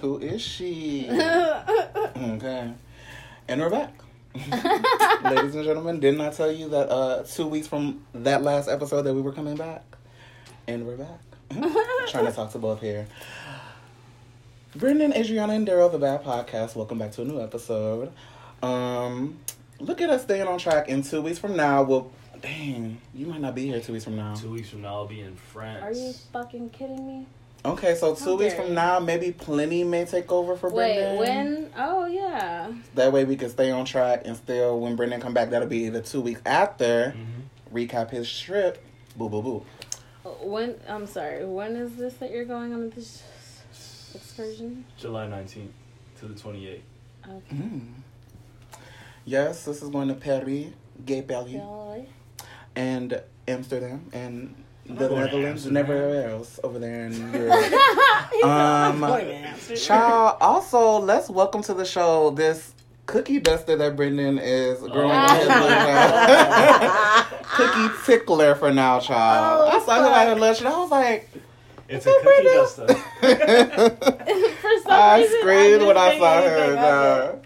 Who is she? okay. And we're back. Ladies and gentlemen, didn't I tell you that uh, two weeks from that last episode that we were coming back? And we're back. Trying to talk to both here. Brendan, Adriana, and Daryl, the Bad Podcast. Welcome back to a new episode. Um, look at us staying on track. In two weeks from now, we'll. Dang, you might not be here two weeks from now. Two weeks from now, I'll be in France. Are you fucking kidding me? Okay, so two How weeks from now, maybe Plenty may take over for Wait, Brendan. when? Oh yeah. That way we can stay on track and still, when Brendan come back, that'll be either two weeks after. hmm Recap his trip. Boo, boo, boo. When? I'm sorry. When is this that you're going on this excursion? July 19th to the 28th. Okay. Mm. Yes, this is going to Paris, Gay Paris, and Amsterdam, and I'm the not going Netherlands, and Amsterdam. everywhere else over there in Europe. He's Um, not going to Amsterdam. Child, also, let's welcome to the show this cookie duster that Brendan is growing Oh. on his cookie tickler for now, child. Oh, I saw him at fuck. lunch and I was like, It's a cookie Brendan? duster. For some I reason, screamed I when I saw think her.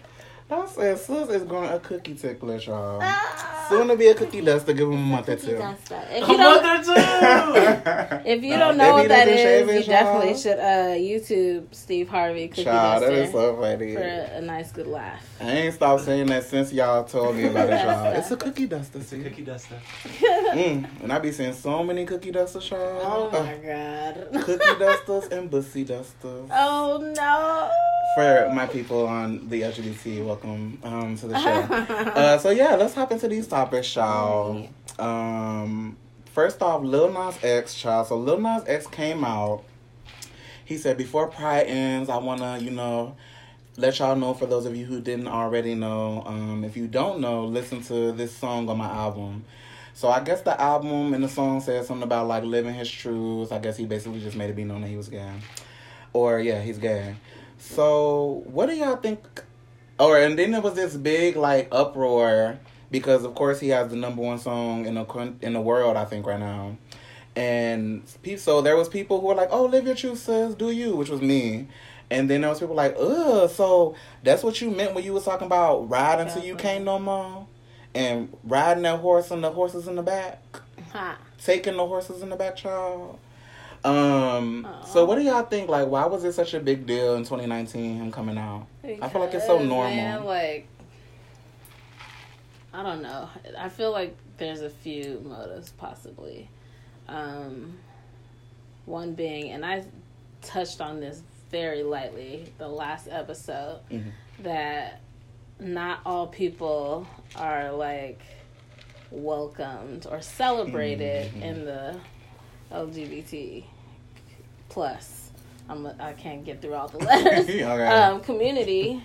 I said, Sus is growing a cookie tickler, child. Ah. Soon to be a cookie duster. Give him a month or Cookie two. duster. If A you don't, month or two. if you don't know he what that is, doesn't shave you definitely should uh, YouTube Steve Harvey cookie Child, that duster is so funny. for a, a nice good laugh. I ain't stopped saying that since y'all told me about it, y'all. It's a cookie duster, It's a see? cookie duster. Mm. And I be seeing so many cookie dusters, y'all. Oh child. my god. cookie dusters and bussy dusters. Oh no. For my people on the LGBT, welcome um, to the show. Uh, so yeah, let's hop into these topics, y'all. Um, first off, Lil Nas X, child. So Lil Nas X came out. He said, "Before Pride ends, I wanna, you know, let y'all know. For those of you who didn't already know, um, if you don't know, listen to this song on my album." So I guess the album and the song says something about like living his truth. I guess he basically just made it be known that he was gay, or yeah, he's gay. So what do y'all think? Or and then there was this big like uproar because of course he has the number one song in the in the world I think right now, and so there was people who were like, "Oh, live your truth, sis, do you," which was me. And then there was people like, ugh, so that's what you meant when you was talking about riding till you can't no more? And riding that horse and the horses in the back? Ha. Taking the horses in the back, child? Um, so what do y'all think? Like, why was it such a big deal in 2019, him coming out? I feel like it's so normal. Man, like, I don't know. I feel like there's a few motives possibly. Um, one being, and I touched on this very lightly the last episode, Mhm. that not all people are like welcomed or celebrated Mhm. in the LGBT plus. I'm I can't get through all the letters. Um, community.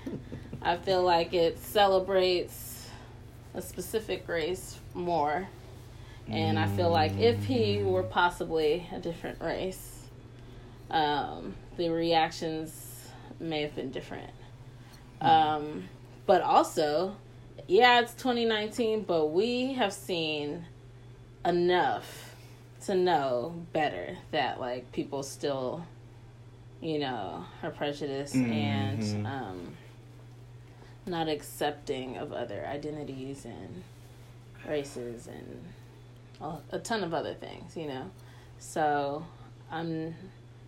I feel like it celebrates a specific race more, and I feel like if he were possibly a different race, um, the reactions may have been different. Um, but also, yeah, it's 2019, but we have seen enough to know better that like people still, you know, are prejudiced Mhm. and um, not accepting of other identities and races and a, a ton of other things, you know. So I'm.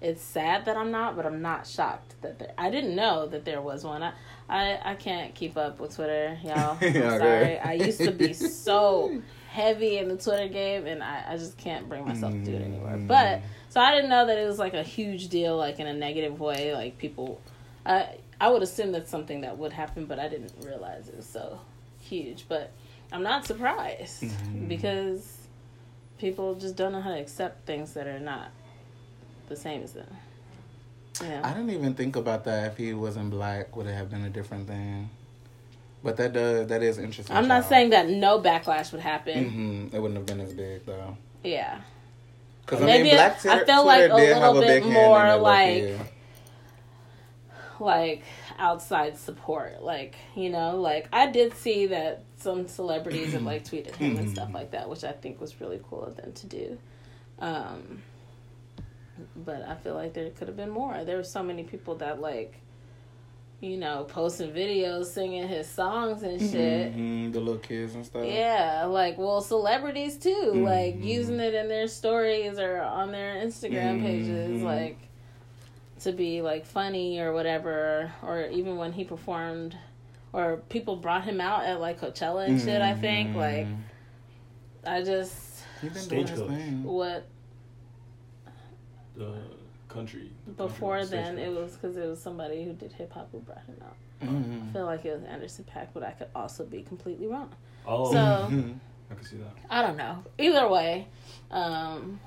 It's sad that I'm not, but I'm not shocked that there. I didn't know that there was one. I I, I can't keep up with Twitter, y'all. I'm Okay. sorry. I used to be so heavy in the Twitter game, and I, I just can't bring myself to do it anymore. Mm. But so I didn't know that it was like a huge deal, like in a negative way. Like people, I I would assume that's something that would happen, but I didn't realize it was so huge. But I'm not surprised Mhm. because people just don't know how to accept things that are not the same as them. Yeah. I didn't even think about that. If he wasn't black, would it have been a different thing? But that does that is interesting. I'm not child. saying that no backlash would happen. Mhm. It wouldn't have been as big though. Yeah. Because I Maybe mean, Black I feel like Twitter a little a bit more like- like outside support like you know like i did see that some celebrities have like tweeted him and stuff like that which i think was really cool of them to do um but I feel like there could have been more. There were so many people that like, you know, posting videos singing his songs and shit. Mhm, the little kids and stuff. Yeah, like well, celebrities too, like Mhm. using it in their stories or on their Instagram pages, Mhm. like to be like funny or whatever, or even when he performed, or people brought him out at like Coachella and shit. I think like Mhm. I just He's been doing his Stagecoach. what The country. the before country then it was because it was somebody who did hip hop who brought him out. I Mhm. feel like it was Anderson .Paak, but I could also be completely wrong. Oh, So-. I can see that. I don't know. Either way, um,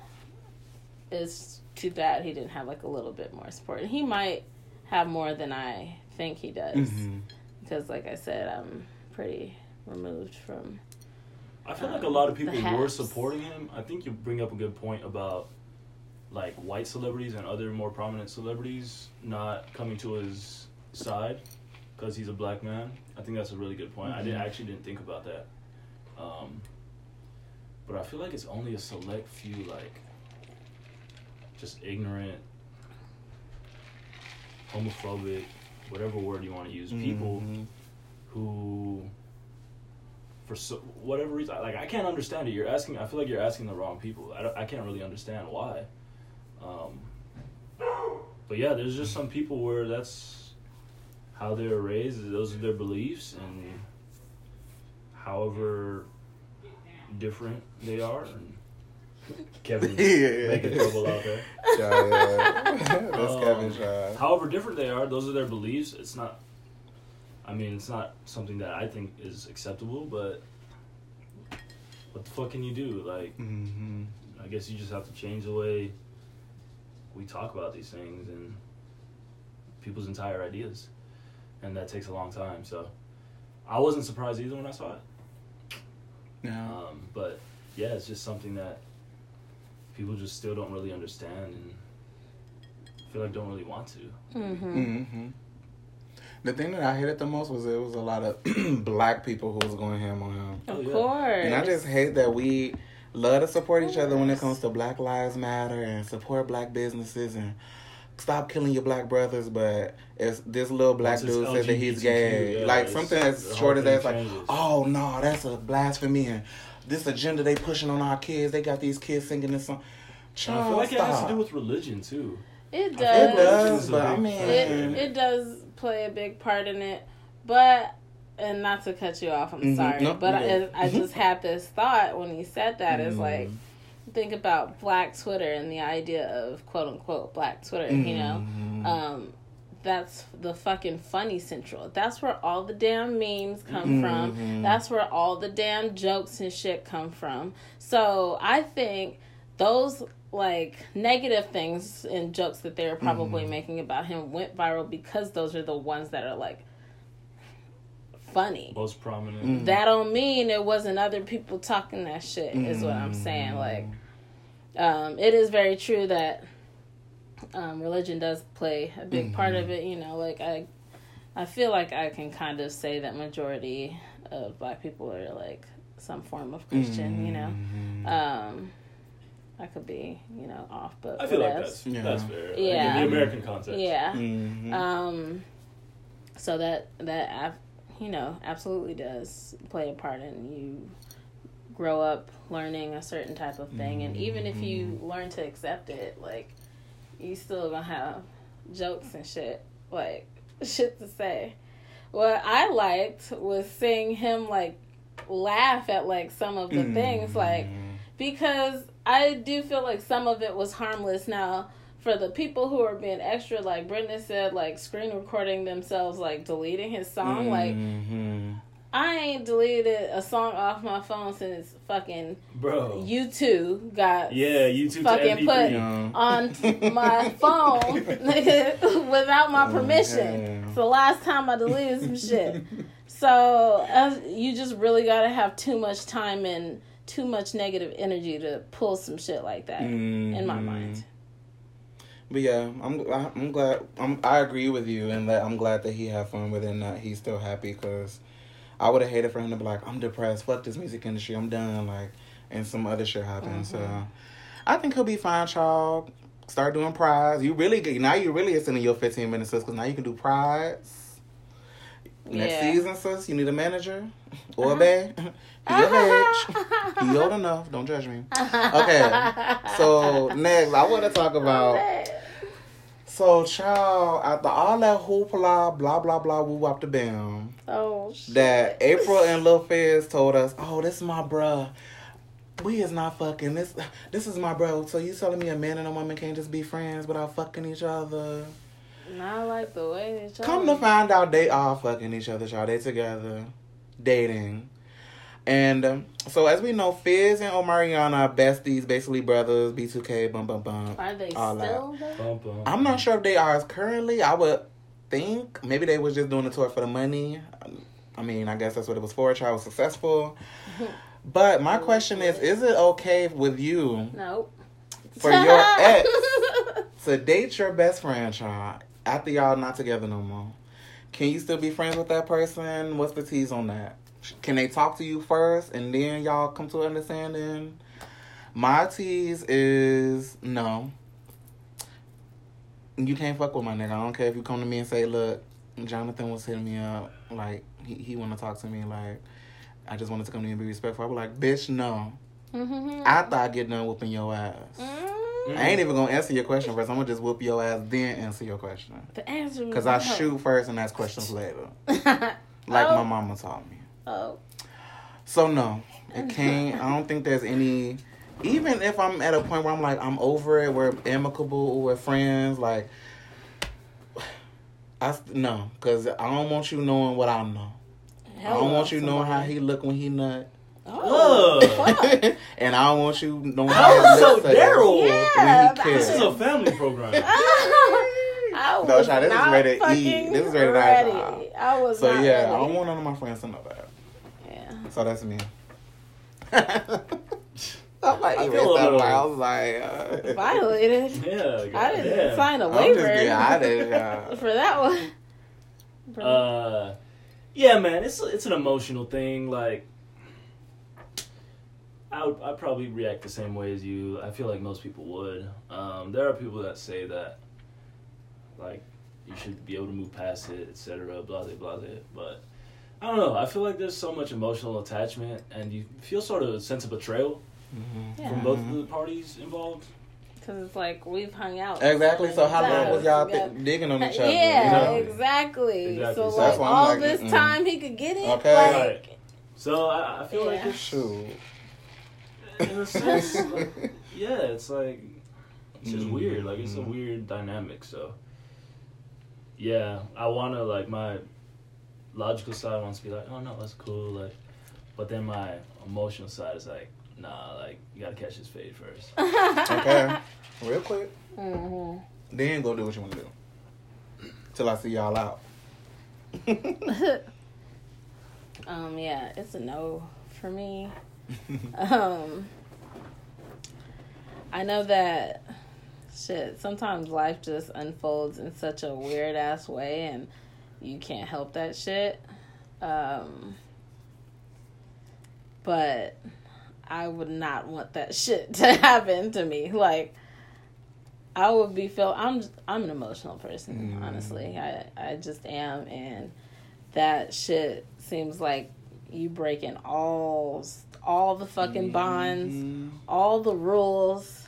it's too bad he didn't have like a little bit more support. He might have more than I think he does Mhm. because, like I said, I'm pretty removed from. I feel like a Um, lot of people were supporting him. I think you bring up a good point about like white celebrities and other more prominent celebrities not coming to his side because he's a black man. I think that's a really good point. I didn't actually didn't think about that. Um, but I feel like it's only a select few like just ignorant, homophobic, whatever word you want to use, people Mhm. who for so, whatever reason like i can't understand it you're asking i feel like you're asking the wrong people i, don't- I can't really understand why um, but yeah there's just some people where that's how they're raised those are their beliefs and however different they are and kevin's Yeah. making trouble out there Yeah, yeah. That's Um, Kevin's however different they are, those are their beliefs. It's not. I mean, it's not something that I think is acceptable, but what the fuck can you do? Like, Mhm. I guess you just have to change the way we talk about these things and people's entire ideas, and that takes a long time. So, I wasn't surprised either when I saw it. Yeah. Um, but yeah, it's just something that people just still don't really understand and feel like don't really want to. Mm-hmm. hmm The thing that I hated the most was it was a lot of black people who was going ham on him. Of Oh, yeah. course. And I just hate that we love to support each other when it comes to Black Lives Matter and support black businesses and stop killing your black brothers. But if this little black Once dude says that he's gay, yeah, like something as short as thing that's like, oh no, that's a blasphemy and this agenda they pushing on our kids. They got these kids singing this song. And I feel like it has to do with religion too. it does. It does, religion is a but I mean- It it does play a big part in it, but and not to cut you off, I'm Mhm. sorry, No, but I, I just had this thought when he said that. It's Mhm. like think about Black Twitter and the idea of quote unquote Black Twitter. You know, Mhm. um, that's the fucking funny central. That's where all the damn memes come from. Mhm. That's where all the damn jokes and shit come from. So I think those like negative things and jokes that they were probably Mhm. making about him went viral because those are the ones that are like funny. Most prominent. Mm. That don't mean it wasn't other people talking that shit. Is what I'm saying. Like, um, it is very true that um, religion does play a big part of it. You know, like I, I feel like I can kind of say that majority of black people are like some form of Christian. You know, Mhm. um, I could be you know off, but I feel like whatevs. that's Yeah. that's fair. Like, Yeah. in the American context. yeah. Mhm. Um, so that that ab- you know absolutely does play a part in you grow up learning a certain type of thing, and even if you mm-hmm. learn to accept it, like you still gonna have jokes and shit, like shit to say. What I liked was seeing him like laugh at like some of the things, like mm-hmm. because I do feel like some of it was harmless. Now, for the people who are being extra, like Brendan said, like screen recording themselves, like deleting his song, like Mhm. I ain't deleted a song off my phone since fucking Bro. you two got yeah, YouTube to fucking put- MP3. On my phone without my permission. Yeah. It's the last time I deleted some shit. So uh, you just really gotta have too much time and too much negative energy to pull some shit like that in my Mhm. mind. But yeah, I'm I'm glad I'm I agree with you and that I'm glad that he had fun with it and that he's still happy because I would have hated for him to be like I'm depressed, fuck this music industry, I'm done, like, and some other shit happened. So Mhm. I think he'll be fine, child. start doing prides. You really get now. You really extending your fifteen minutes, sis, because now you can do prides. Next Yeah. season, sis, you need a manager or a Uh-huh. bae. He your age. He old enough. Don't judge me. Okay. So next, I want to talk about. So, child, after all that hoopla, blah blah blah, woo wop the bam, Oh, shit. that April and Lil Fizz told us, "Oh, this is my bruh. We is not fucking. This this is my bro. So you telling me a man and a woman can't just be friends without fucking each other? Not like the way y'all. Come to find out, they are fucking each other, child. They together, dating." And um, so, as we know, Fizz and Omarion are besties, basically brothers. B2K, bum bum bum. Are they all still there? Bum, bum. I'm not sure if they are currently. I would think maybe they was just doing the tour for the money. I mean, I guess that's what it was for. Try was successful. But my question is: Is it okay with you Nope. for your ex to date your best friend, child, after y'all not together no more? Can you still be friends with that person? What's the tease on that? Can they talk to you first and then y'all come to an understanding? My tease is no. You can't fuck with my nigga. I don't care if you come to me and say, "Look, Jonathan was hitting me up. Like he he want to talk to me. Like I just wanted to come to you and be respectful." I be like, "Bitch, no." Mhm. thought I'd get done whooping your ass. Mm. I ain't even gonna answer your question first. I'm gonna just whoop your ass, then answer your question. The answer Cause I shoot first and ask questions later, like oh. my mama taught me. Oh. So no, it can't. I don't think there's any. Even if I'm at a point where I'm like I'm over it, we're amicable, we're friends. Like, I st- no, cause I don't want you knowing what I know. I don't want you knowing how he look when he nut, Oh, and I don't want you knowing That how was his so Daryl. Yeah, when he This is a family program. I No, was child, this is not rated E. This is rated R, ready. I was So not yeah, ready. I don't want none of my friends to know that. Yeah. So that's me. I'm like, I I, feel a little- I was like, uh, Violated. Yeah, I didn't goddamn. sign a I'm waiver just getting out of for that one. Uh, yeah, man, it's it's an emotional thing. Like, I would I probably react the same way as you. I feel like most people would. Um, there are people that say that, like, you should be able to move past it, etc. Blah blah blah. But I don't know. I feel like there's so much emotional attachment, and you feel sort of a sense of betrayal yeah. from both of the parties involved. Because it's like we've hung out. Exactly. So how long was y'all together. th- digging on each other? Yeah, you know? exactly. Exactly. So So like that's why I'm all like, this mm-mm. time he could get it. Okay. Like, So I, I feel like it's Shoot. in a sense, like, yeah, it's like it's just Mm. weird. Like it's a weird dynamic. So yeah, I want to like my logical side wants to be like, oh no, that's cool. Like, but then my emotional side is like, nah, like you gotta catch his fade first. Okay. Real quick. hmm Then go do what you want to do. Till I see y'all out. um, yeah, it's a no for me. Um, I know that shit. Sometimes life just unfolds in such a weird ass way, and you can't help that shit. Um, but I would not want that shit to happen to me. Like, I would be feel. I'm I'm an emotional person. Mm. Honestly, I I just am, and that shit seems like you breaking all all the fucking bonds Mhm. all the rules,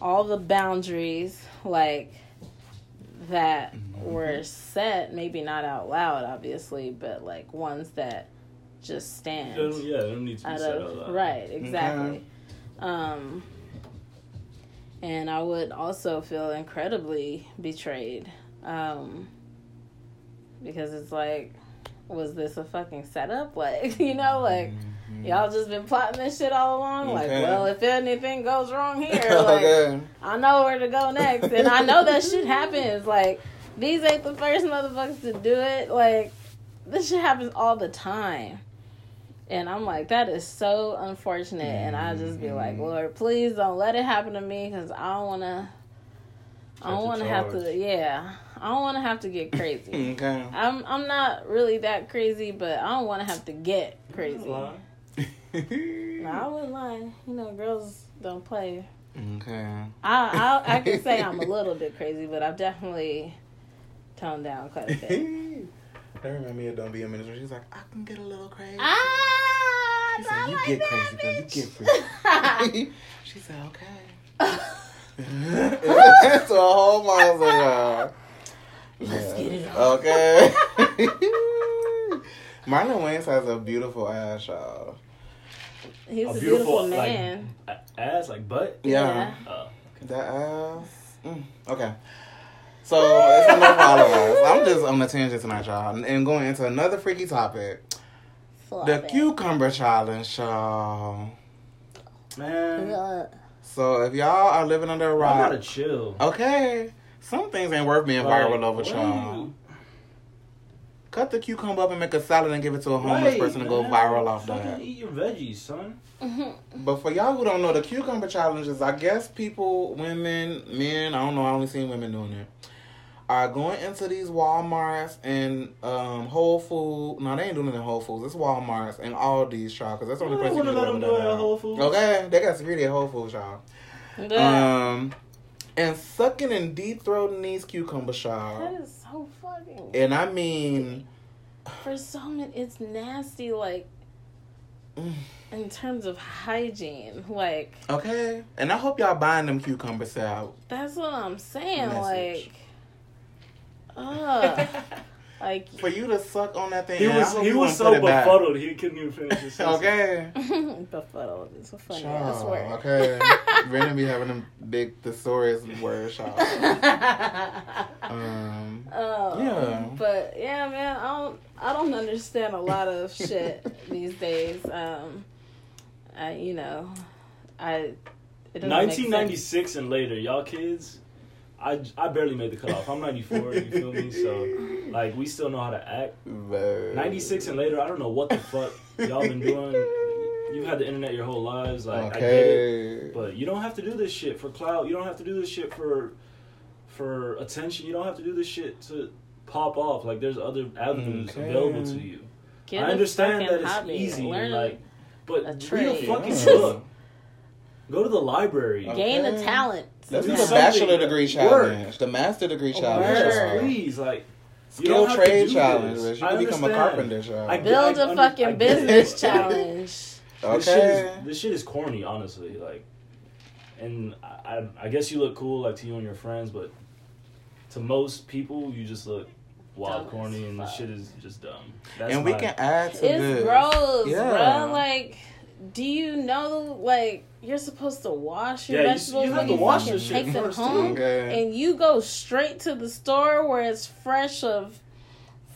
all the boundaries, like that were set, maybe not out loud, obviously, but like ones that just stand don't- yeah, they don't need to be said out loud. right, exactly. Um, and I would also feel incredibly betrayed, um, because it's like, was this a fucking setup? Like, you know, like Mhm. Y'all just been plotting this shit all along. Like, well, if anything goes wrong here, like okay. I know where to go next, and I know that shit happens. Like, these ain't the first motherfuckers to do it. Like, this shit happens all the time. And I'm like, that is so unfortunate. And I just be like, Mhm. Lord, please don't let it happen to me because I don't want to. I don't want to have to. Yeah, I don't want to have to get crazy. Okay. I'm I'm not really that crazy, but I don't want to have to get crazy. No, I wouldn't lie. You know, girls don't play Okay. I, I I can say I'm a little bit crazy, but I've definitely toned down quite a bit. that bit. reminds me of Don't Be a Menace. She's like, I can get a little crazy. ah, She said, you like get that, crazy, girl. You bitch. get crazy. she said, okay. so a whole month ago. Let's get it on. Okay. Marlon Wayans has a beautiful ass, y'all. He's a, A beautiful, beautiful, like, man. A- Ass like butt. Yeah. Uh, That ass. Mm, okay. So it's enough for all of us. I'm just on a tangent tonight, y'all, and- and going into another freaky topic: Flop the it. cucumber challenge, y'all. man, Ugh. So if y'all are living under a I gotta rock, chill. okay, some things ain't worth being Like, viral over, what y'all. Are you- Cut the cucumber up and make a salad and give it to a homeless Right, person and go viral off Fucking that. Eat your veggies, son. But for y'all who don't know, the cucumber challenge is, I guess, people, women, men, I don't know, I only seen women doing it, are going into these Walmarts and um, Whole Foods. No, they ain't doing it in Whole Foods. It's Walmarts and Aldi's, y'all, because that's the only I place you wouldn't can let do them do it at Whole Foods. Okay, they got security at Whole Foods, y'all. Yeah. Um, and sucking and deep throating these cucumber, that y'all. is so fucking. And I mean, For some, it- it's nasty. Like in terms of hygiene, like okay. And I hope y'all buying them cucumbers out. that's what I'm saying. Message. Like, ugh, like For you to suck on that thing, He was he was so put back. befuddled he couldn't even finish his sentence. Okay. befuddled. It's so funny. I Child, swear. okay. Brandon be having them big thesaurus words, y'all. Um, Oh, Yeah. But yeah, man, I don't I don't understand a lot of shit these days. Um I you know, I it doesn't make sense. 1996 and later, y'all kids. I, I barely made the cutoff. I'm 94. You feel me? So like we still know how to act. but- 96 and later, I don't know what the fuck y'all been doing. You've had the internet your whole lives. Like I get it. Okay. But you don't have to do this shit for clout. You don't have to do this shit for for attention. You don't have to do this shit to pop off. Like there's other avenues Okay. available to you. Get I a understand that it's hobby. easy Learn like, but a read a fucking book. Go to the library. Okay. gain a talent. Let's Do do the bachelor degree challenge, Work. challenge, the master degree Oh, challenge, Word. yes, please, like you skill don't have to trade challenge. this. You I can become a understand. carpenter, y'all. I- Build I a under- fucking I business it. challenge. This shit, is, okay. this shit is corny, honestly. Like, and I, I, I guess you look cool, like to you and your friends, but to most people, you just look wild, Dumb corny, and the shit is just dumb. That's And we my- can add to It's this. gross, Yeah. bro. Like, do you know, like, you're supposed to wash your Yeah, vegetables you have when to you wash fucking shit take them first, home? Okay. and you go straight to the store where it's fresh of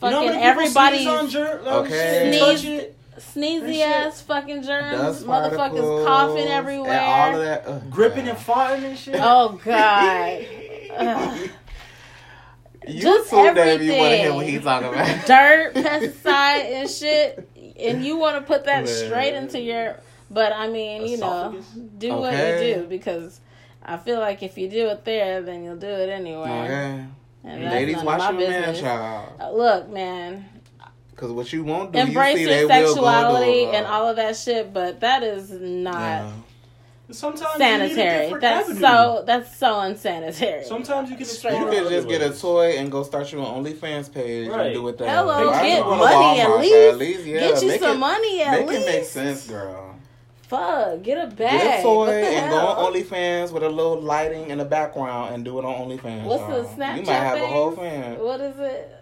You know how fucking many sneeze on jer- um, Okay. shit Sneeze. sneezy That shit- ass fucking germs, motherfuckers coughing everywhere. And all of that. Ugh, gripping God. and farting and shit. Oh god. You Just too, Dave, you want to hear everything. what he's talking about. Dirt, pesticide, and shit, and you want to put that Man. straight into your. But I mean, you know, do Okay. what you do because I feel like if you do it there, then you'll do it anywhere. Okay. And Ladies, watch my your man, business. child. Uh, Look, man, Because what you won't do, embrace you see, your they will sexuality go and all of that shit, but that is not yeah. Sometimes you need a sanitary. That's avenue. so that's so unsanitary. Sometimes you can explore. You could just get a toy and go start your own OnlyFans page Right. and do it there. Hello, Why get you go to money at Walmart, least. At least yeah, get you make some it, money at Make least. it make sense, girl. Fuck, get a bag. Get a toy What the and go hell? on OnlyFans with a little lighting in the background and do it on OnlyFans. What's the y'all. Snapchat You might have a whole fan. What is it?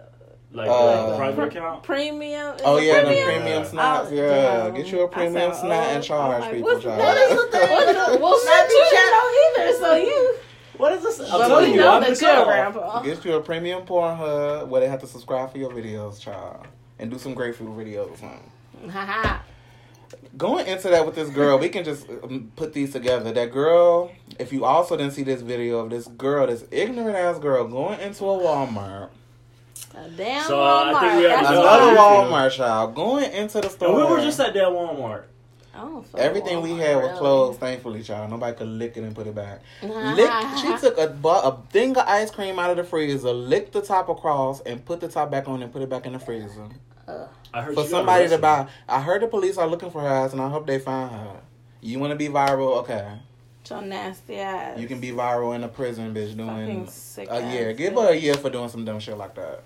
Like Uh, a private account. Premium. Oh it yeah, the premium? premium Yeah. snaps. Oh, Yeah, damn. get you a I premium sound snap and charge I'm people. what's- child. what is the thing? What's the- Well, Snapchat you didn't either, so you. What is this? I'm But telling we you, know I'm the you're grandpa. Get you a premium Pornhub where they have to subscribe for your videos, child, and do some grapefruit videos or something. Haha. Going into that with this girl, we can just um, put these together. That girl, if you also didn't see this video of this girl, this ignorant ass girl going into a Walmart, A damn So, uh, I Walmart. think we have another Walmart. why- Walmart child, going into the store. And we were just at that Walmart. I don't fuck Everything we Walmart, had was really. closed, thankfully, child. Nobody could lick it and put it back. Lick, she took a, a thing of ice cream out of the freezer, licked the top across, and put the top back on and put it back in the freezer. I heard For she somebody to buy. I heard the police are looking for her ass, and I hope they find her. You want to be viral? Okay. Your nasty ass. You can be viral in a prison, bitch, doing Fucking sick a year. ass Give her a year for doing some dumb shit like that.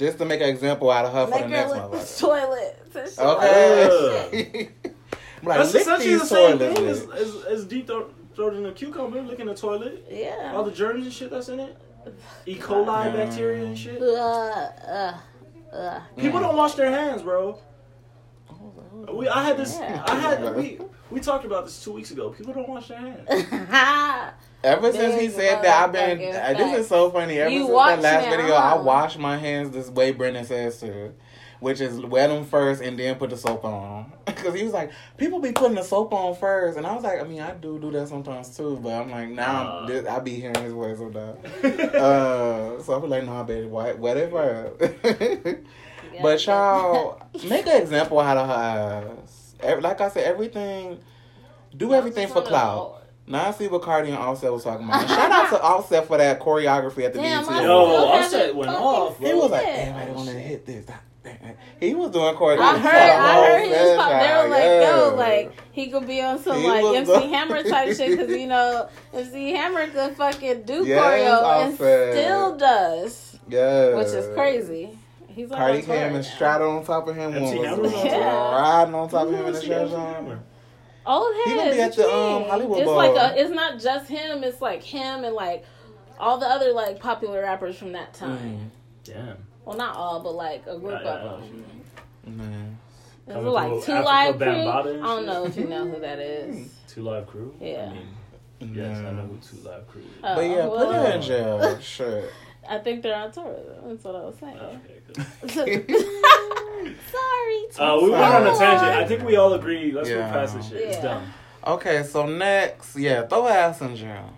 Just to make an example out of her for the her next lick the toilet. and shit like Okay. like, That's lick essentially these the same toilets, thing as, as, as deep throat throating a cucumber, licking a toilet. Yeah. All the germs and shit that's in it. E. coli Yeah. bacteria and shit. Ugh, ugh, ugh. People mm. don't wash their hands, bro. We, I had this. Yeah. I had we we talked about this two weeks ago. People don't wash their hands. Ever since he said that, I've been. uh, this is so funny. Ever You since that last it, video, I wash my hands this way Brendan says to, which is wet them first and then put the soap on. Because he was like, people be putting the soap on first, and I was like, I mean, I do do that sometimes too, but I'm like, now Nah. this, I be hearing his voice sometimes. uh, so I be like, nah, baby, wet, wet it first. But y'all, make an example out of her ass. Ev- Like I said, everything, do everything for clout. Now I see what Cardi and Offset was talking about. Shout out to Offset for that choreography at the Damn, BET I Yo, Awards. Offset went off, He was like, Yeah. everybody want to hit this. He was doing choreography. I He heard, had a I whole heard he was. Pop- they were session, like, yeah. yo, like he could be on some He like MC on- Hammer type shit because you know MC Hammer could fucking do Yes, choreo and still does, yeah. which is crazy. He's like Cardi on came and now. straddled on top of him. MC was Hammer was riding on top of him in the MC church. Hammer. Old He gonna be at the, um. Hollywood It's Bowl. like a. It's not just him. It's like him and like all the other like popular rappers from that time. Damn. Well, not all, but like a group Yeah, yeah, of them. Mm. Man. Is it Coming like Two Live Crew? I don't know if you know who that is. Two Live Crew. Yeah. I mean, yes, I know who Two Live Crew is. Oh, But yeah, put her in jail. Sure. I think they're on tour. That's what I was saying. Okay, good. Sorry. Uh, we went on a tangent. I think we all agree. Let's Yeah. move past this shit. It's Yeah. dumb. Okay, so next, yeah, throw ass in jail.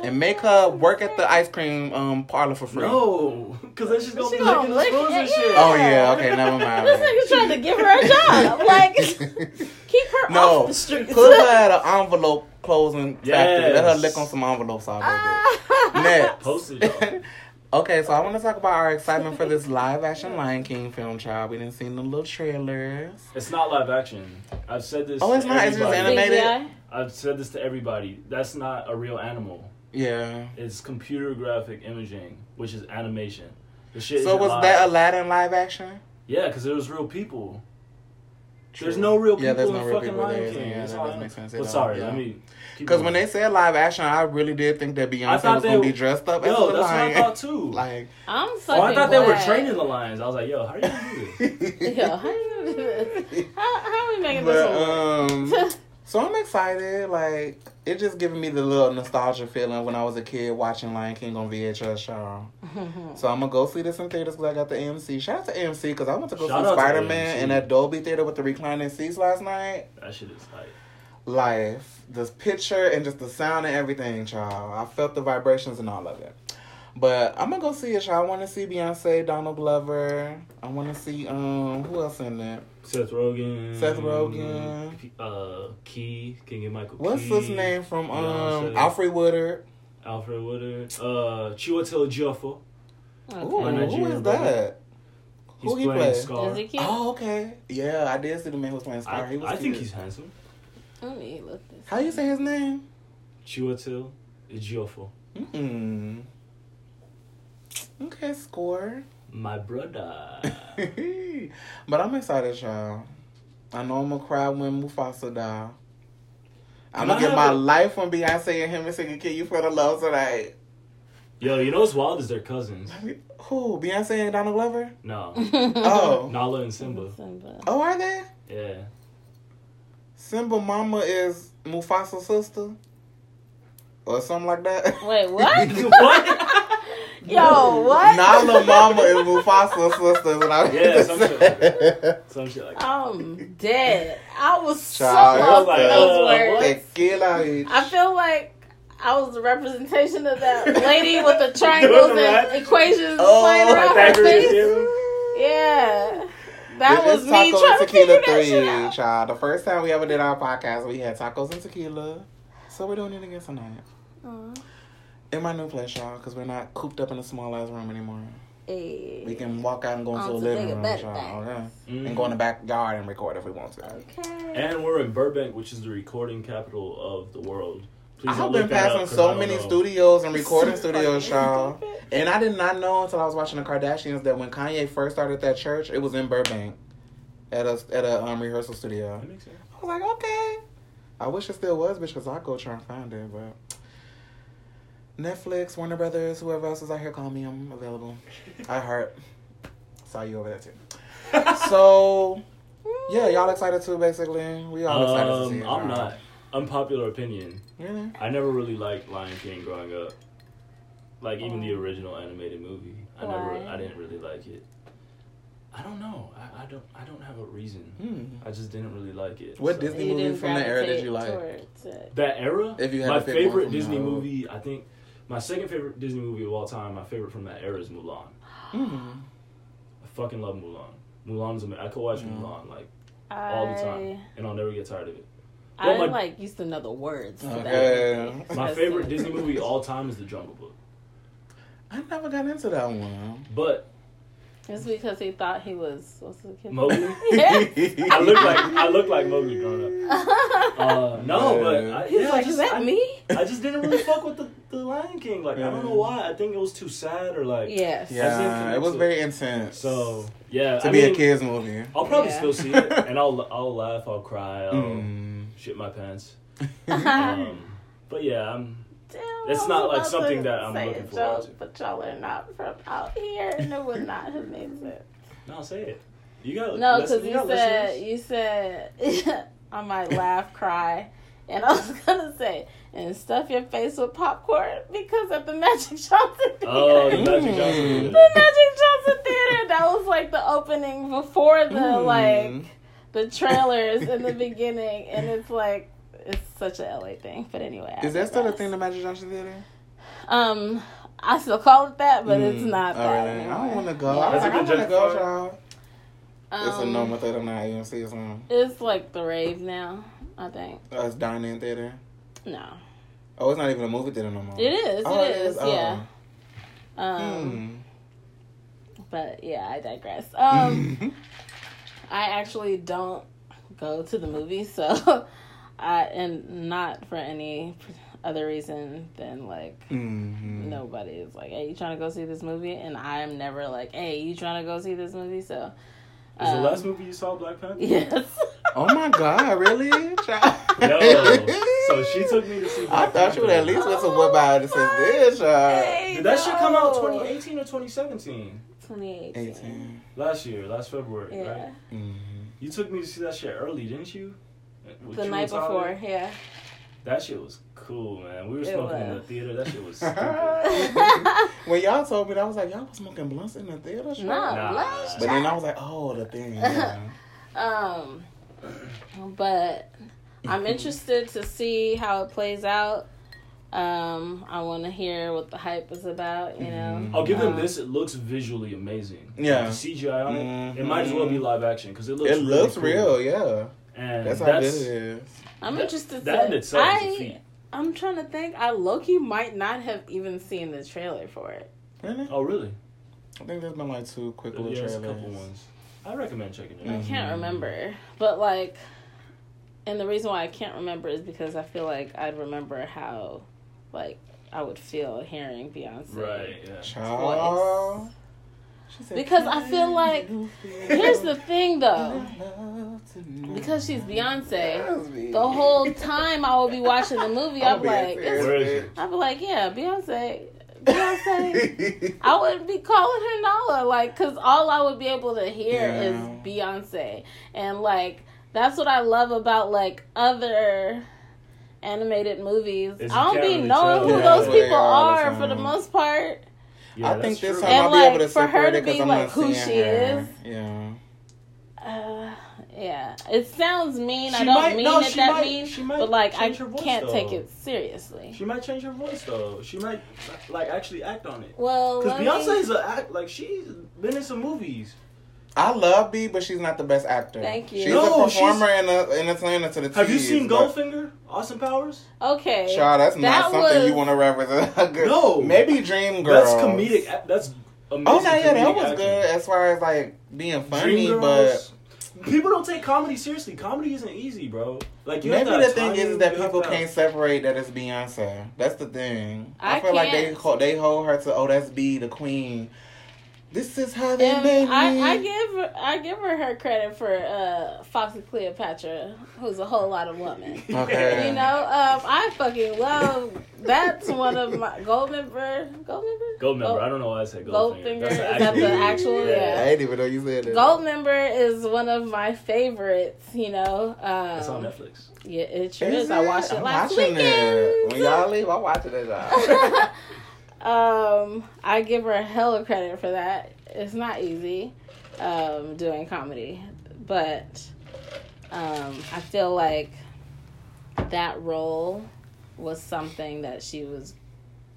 And make her work at the ice cream um parlor for free. No, because then she's gonna She be gonna licking the lick spoons it, and shit. Oh yeah, okay, never mind. This nigga's trying to give her a job. Like, keep her No, off the streets. Put her at an envelope closing factory. Let her lick on some envelopes all day. Ah. Next. Posted, y'all. Okay, so I want to talk about our excitement for this live action Lion King film, child. We didn't see the little trailers. It's not live action. I've said this. Oh, it's to not, it's just everybody. animated? CGI? I've said this to everybody. That's not a real animal. Yeah. It's computer graphic imaging, which is animation. The shit. So was live. that Aladdin live action? Yeah, because it was real people. There's no real people Yeah, there's in no real fucking people there, Lion King. yeah, that doesn't make sense at But sorry, yeah. let me. Because when they said live action, I really did think that Beyonce was gonna be dressed up as yo, a that's what I thought too. like, I'm oh, fucking I thought they were training the lions. I was like, yo, how are you gonna do this? Yo, how you gonna do this? How, how are we making but this work? um, so I'm excited. Like, it just giving me the little nostalgia feeling when I was a kid watching Lion King on VHS, y'all. So I'm gonna go see this in theaters because I got the AMC. Shout out to AMC because I went to go Shout see out Spider Man in that Dolby theater with the reclining seats last night. That shit is hype. Life, this picture and just the sound and everything, child. I felt the vibrations and all of it. But I'm gonna go see it, child. I want to see Beyonce, Donald Glover. I want to see um who else in there? Seth Rogen. Seth Rogen. Uh, Key. Keegan-Michael. What's Key, his name from um Beyonce. Alfred Woodard? Alfred Woodard. Uh, Chiwetel Ejiofor. Ooh, My who Nigerian is brother. that? He's Who he playing play? Scar. Is he cute? Oh, okay. Yeah, I did see the man who was playing Scar. I, he was I think he's handsome. Let me look this. How you say his name? Chiwetel Ejiofor. Mm. Okay, score. My brother. but I'm excited, y'all. I know I'm gonna cry when Mufasa die. I'm Can gonna I give my a- life when Beyonce and him and singing "Can You Feel the Love Tonight." Yo, you know what's wild is they're cousins. Who? Beyonce and Donald Glover? No. Oh, Nala and Simba. Simba. oh, are they? Yeah. Simba mama is Mufasa's sister, or something like that. Wait, what? what? Yo, what? Nala mama is Mufasa's sister. What I Yeah, some shit like that. Some shit like that. I'm dead. I was so lost like, in those uh, words. Tequila. I feel like I was the representation of that lady with the triangles and equations Oh, flying around her face. Yeah. That This was is me Taco trying and to Tequila figure that 3, shit out. child. The first time we ever did our podcast, we had tacos and tequila. So we're doing it again tonight. Aw. In my new place, y'all, because we're not cooped up in a small ass room anymore. Hey. We can walk out and go into On the living room, better child. things. Okay. Mhm. And go in the backyard and record if we want to. Okay. And we're in Burbank, which is the recording capital of the world. Please I've been passing up, 'cause I so many know. studios and recording studios, y'all. Stupid. And I did not know until I was watching the Kardashians that when Kanye first started that church, it was in Burbank at a at a um, rehearsal studio. That makes sense. I was like, okay. I wish it still was, bitch, because I'd go try and find it. But Netflix, Warner Brothers, whoever else is out here, call me. I'm available. I heart. Saw you over there too. So yeah, y'all excited too. Basically, we all excited to see Um, it. I'm y'all. not. Unpopular opinion. Really? I never really liked Lion King growing up. Like even the Oh. original animated movie. I Why? never I didn't really like it. I don't know. I, I don't I don't have a reason. Hmm. I just didn't really like it. What so. Disney You movie from that era did you like? That era? If you had my to pick one favorite Disney the old- movie, I think my second favorite Disney movie of all time, my favorite from that era is Mulan. Hmm. I fucking love Mulan. Mulan is amazing. I could watch Yeah. Mulan like all the time, and I'll never get tired of it. I Well, my- like used to know the words. To Okay. that. My favorite. Disney movie of all time is The Jungle Book. I never got into that one. But It's because he thought he was what's the kid? Mowgli, Yes. I look like I look like Mowgli growing up. Uh, no, but I, He's yeah, like, I just, is that I, me? I just didn't really fuck with the, the Lion King. Like I don't know why. I think it was too sad or like Yes. Yeah, it was very intense. So yeah, to I be mean, a kids movie. I'll probably Yeah. still see it, and I'll I'll laugh, I'll cry, I'll Mm. shit my pants. Um, but yeah, I'm. Damn, It's not like something that I'm looking a forward joke, to. But y'all are not from out here, and it would not have made sense. No, say it. You got No, because you got said listeners. you said I might laugh, cry, and I was gonna say and stuff your face with popcorn because at the Magic Johnson Theater. Oh, the Magic Mm. Johnson. the Magic Johnson Theater. That was like the opening before the Mm. like the trailers in the beginning, and it's like it's such a LA thing. But ananyway, I Is that still a thing, the Magic Johnson Theater? Um, I still call it that, but it's Mm. not Oh, that. really? I don't want to go. Yeah. I was Is like, I want to go, y'all. it's a Um, normal thing. I'm not see it's on. It's like the rave now. I think Uh, it's dining theater. no, Oh, it's not even a movie theater no more. it is. Oh, it is. Oh. Yeah. Um, Hmm. but yeah, I digress. Um, I actually don't go to the movies, so I and not for any other reason than like Mhm. nobody is like, "Hey, you trying to go see this movie?" And I'm never like, "Hey, you trying to go see this movie?" So, Is the um, last movie you saw Black Panther? Yes. Oh my God! Really? Yo, so she took me to see. I Black thought you would at Panther. least went to what by this is this. Hey, Did that shit come out 2018 or 2017? 2018. Eighteen. Last year, last February, Yeah. right? Mhm. You took me to see that shit early, didn't you? With The night and Tyler? before, yeah. That shit was cool, man. We were It smoking in the theater. That shit was stupid. when y'all told me that, I was like, y'all was smoking blunts in the theater, no, child? Nah. last But then I was like, oh, the thing. Yeah. Um, but I'm interested to see how it plays out. Um, I want to hear what the hype is about. You know. I'll give them Um, this. It looks visually amazing. Yeah. The CGI on it. It Mhm. might as well be live action because it looks. it really looks cool. real, yeah. And That's that's, how good it is. I'm that- interested. That to, in itself is a I feat. I'm trying to think. I Loki might not have even seen the trailer for it. Really? Oh really? I think there's been like two quick little Yeah, trailers. a couple ones. I recommend checking it I can't Mhm. remember, but like, and the reason why I can't remember is because I feel like I'd remember how, like, I would feel hearing Beyonce. Right. Yeah. Child. She said, Because I feel like- "Can you feel Here's the thing, though. Because she's Beyonce, the whole time I will be watching the movie, I'm I'm like, being it's, Where is it? I'll be like, yeah, Beyonce, Beyonce. I wouldn't be calling her Nala, like, cause all I would be able to hear Yeah. is Beyonce, and like that's what I love about like other animated movies. Is you I don't be knowing who Yeah, those people are the are for the most part, Yeah, I think this true. time And, I'll be able to for her separate to it because be I'm like not who seeing she her. is. Yeah. uh, yeah, it sounds mean. I don't might- mean no, it she that might- mean, she might but like I her voice, can't take it seriously. She might change her voice though. She might like actually act on it. Well, Because let me- Beyonce's a act like she's been in some movies. I love B, but she's not the best actor. Thank you. She's No, a performer and a entertainer to the Have you seen but- Goldfinger? Austin Powers? okay. Shaw, that's That not something you want to represent. A good- No. maybe Dream Girl. That's comedic. That's amazing. Oh yeah, yeah, that was acting. good as far as like being funny, Dreamgirls, but people don't take comedy seriously. Comedy isn't easy, bro. Like you maybe the thing is that people that- can't separate that it's Beyonce. That's the thing. I, I feel like they can't. hold, they hold her to oh that's B the queen. This is how they And made me. I, I give her, I give her her credit for uh, Foxy Cleopatra, who's a whole lot of woman. okay. You know, um, I fucking love. That's one of my Goldmember. Goldmember. Goldmember. Gold- I don't know why I said Goldfinger. Goldfinger, That's is the that the movie. actual- I yeah. didn't even know you said that. Goldmember is one of my favorites. You know, um, It's on Netflix. Yeah, it sure Is is. I watched it I'm last watching weekend. it. When y'all leave, I'm watching it. y'all. um, I give her a hella credit for that. It's not easy um, doing comedy, but um, I feel like that role was something that she was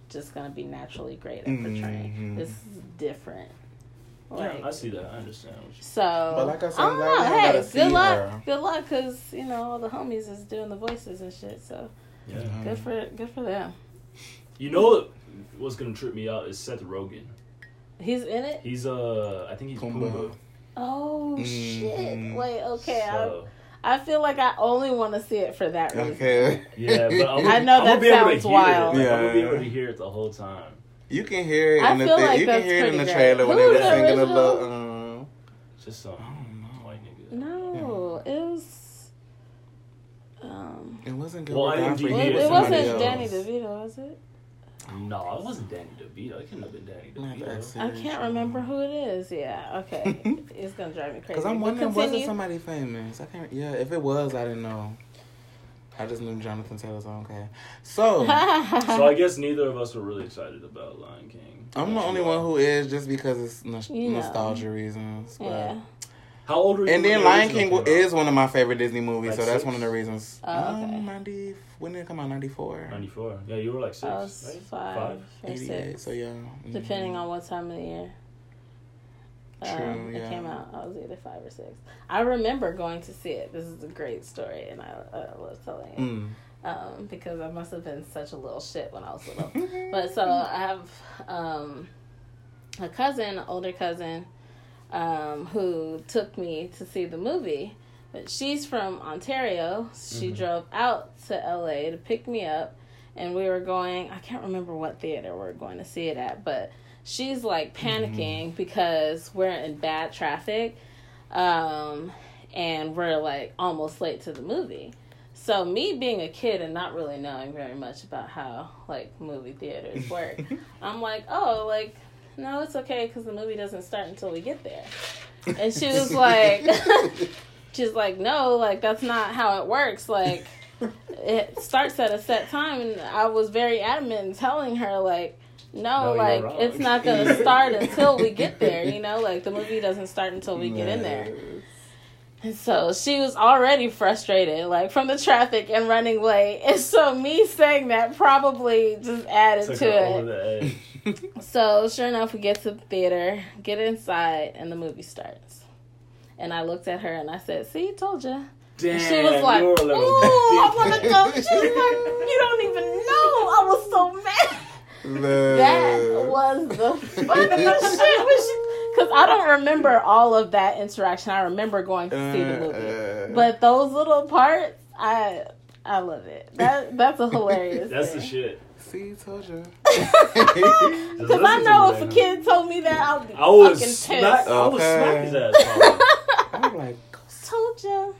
just gonna be naturally great at portraying. Mhm. This is different. Yeah, I see that. I understand. So, But like I said, I I'm don't glad know. Hey, gotta good luck. her. Good luck, cause you know all the homies is doing the voices and shit. So yeah. Good for good for them. You know what? What's gonna trip me out is Seth Rogen. He's in it. He's uh, I think he's Pumbaa. Pumbaa. Oh shit! Wait, okay. So, I I feel like I only want to see it for that reason. Okay. yeah, but I'm, I know I'm that gonna be able to sounds wild. It. Like, I'm gonna be Yeah. able to hear it the whole time. You can hear it I in the feel thing. like you can hear it in the pretty trailer great. when they were was the singing the original? little. Um, Just some I don't know. white nigga. No, it was. Um, It wasn't Well, Gilbert I Godfrey. didn't well, hear it wasn't else. Danny DeVito, was it? No, it wasn't Danny DeVito. It couldn't have been Danny Not DeVito. I can't remember who it is. Yeah, okay, it's gonna drive me crazy. Because I'm wondering, was it somebody famous? I can't. Yeah, if it was, I didn't know. I just knew Jonathan Taylor, so okay. So So I guess neither of us were really excited about Lion King. I'm the only one who is, just because it's nos- You know. nostalgia reasons. But. yeah. How old are you? And then Lion King is one of my favorite Disney movies, Like so that's six? one of the reasons. Oh, okay. Um, 90, when did it come out? 94? 94. Yeah, you were like six. I was right? five, or 88, six, so yeah. depending Mhm. on what time of the year. True, um, yeah. It came out. I was either five or six. I remember going to see it. This is a great story, and I, I love telling it Mm. um, because I must have been such a little shit when I was little. but so I have um, a cousin, older cousin, um, who took me to see the movie. But she's from Ontario. She Mhm. drove out to LA to pick me up, and we were going. I can't remember what theater we are going to see it at, but she's like panicking because we're in bad traffic, um, and we're like almost late to the movie. So me being a kid and not really knowing very much about how like movie theaters work, I'm like, oh, like no, it's okay because the movie doesn't start until we get there. And she was like, she's like, no, like that's not how it works. Like it starts at a set time, and I was very adamant in telling her like. No, No, like it's not gonna start until we get there. You know, like the movie doesn't start until we get in there. And so she was already frustrated, like from the traffic and running late. And so me saying that probably just added Took to it. over the edge. So sure enough, we get to the theater, get inside, and the movie starts. And I looked at her and I said, "See, told you." Damn, she was like, "Ooh, were a little I bitch. want to go." She was like, "You don't even know." I was so mad. That was the funniest shit. Because I don't remember all of that interaction. I remember going to see the movie. Uh, But those little parts, I I love it. That that's a hilarious. That's the shit. See, told you. Because I know if a kid told me that, I'll be I would fucking smack. pissed. I would smack his ass. I'm like, Told you.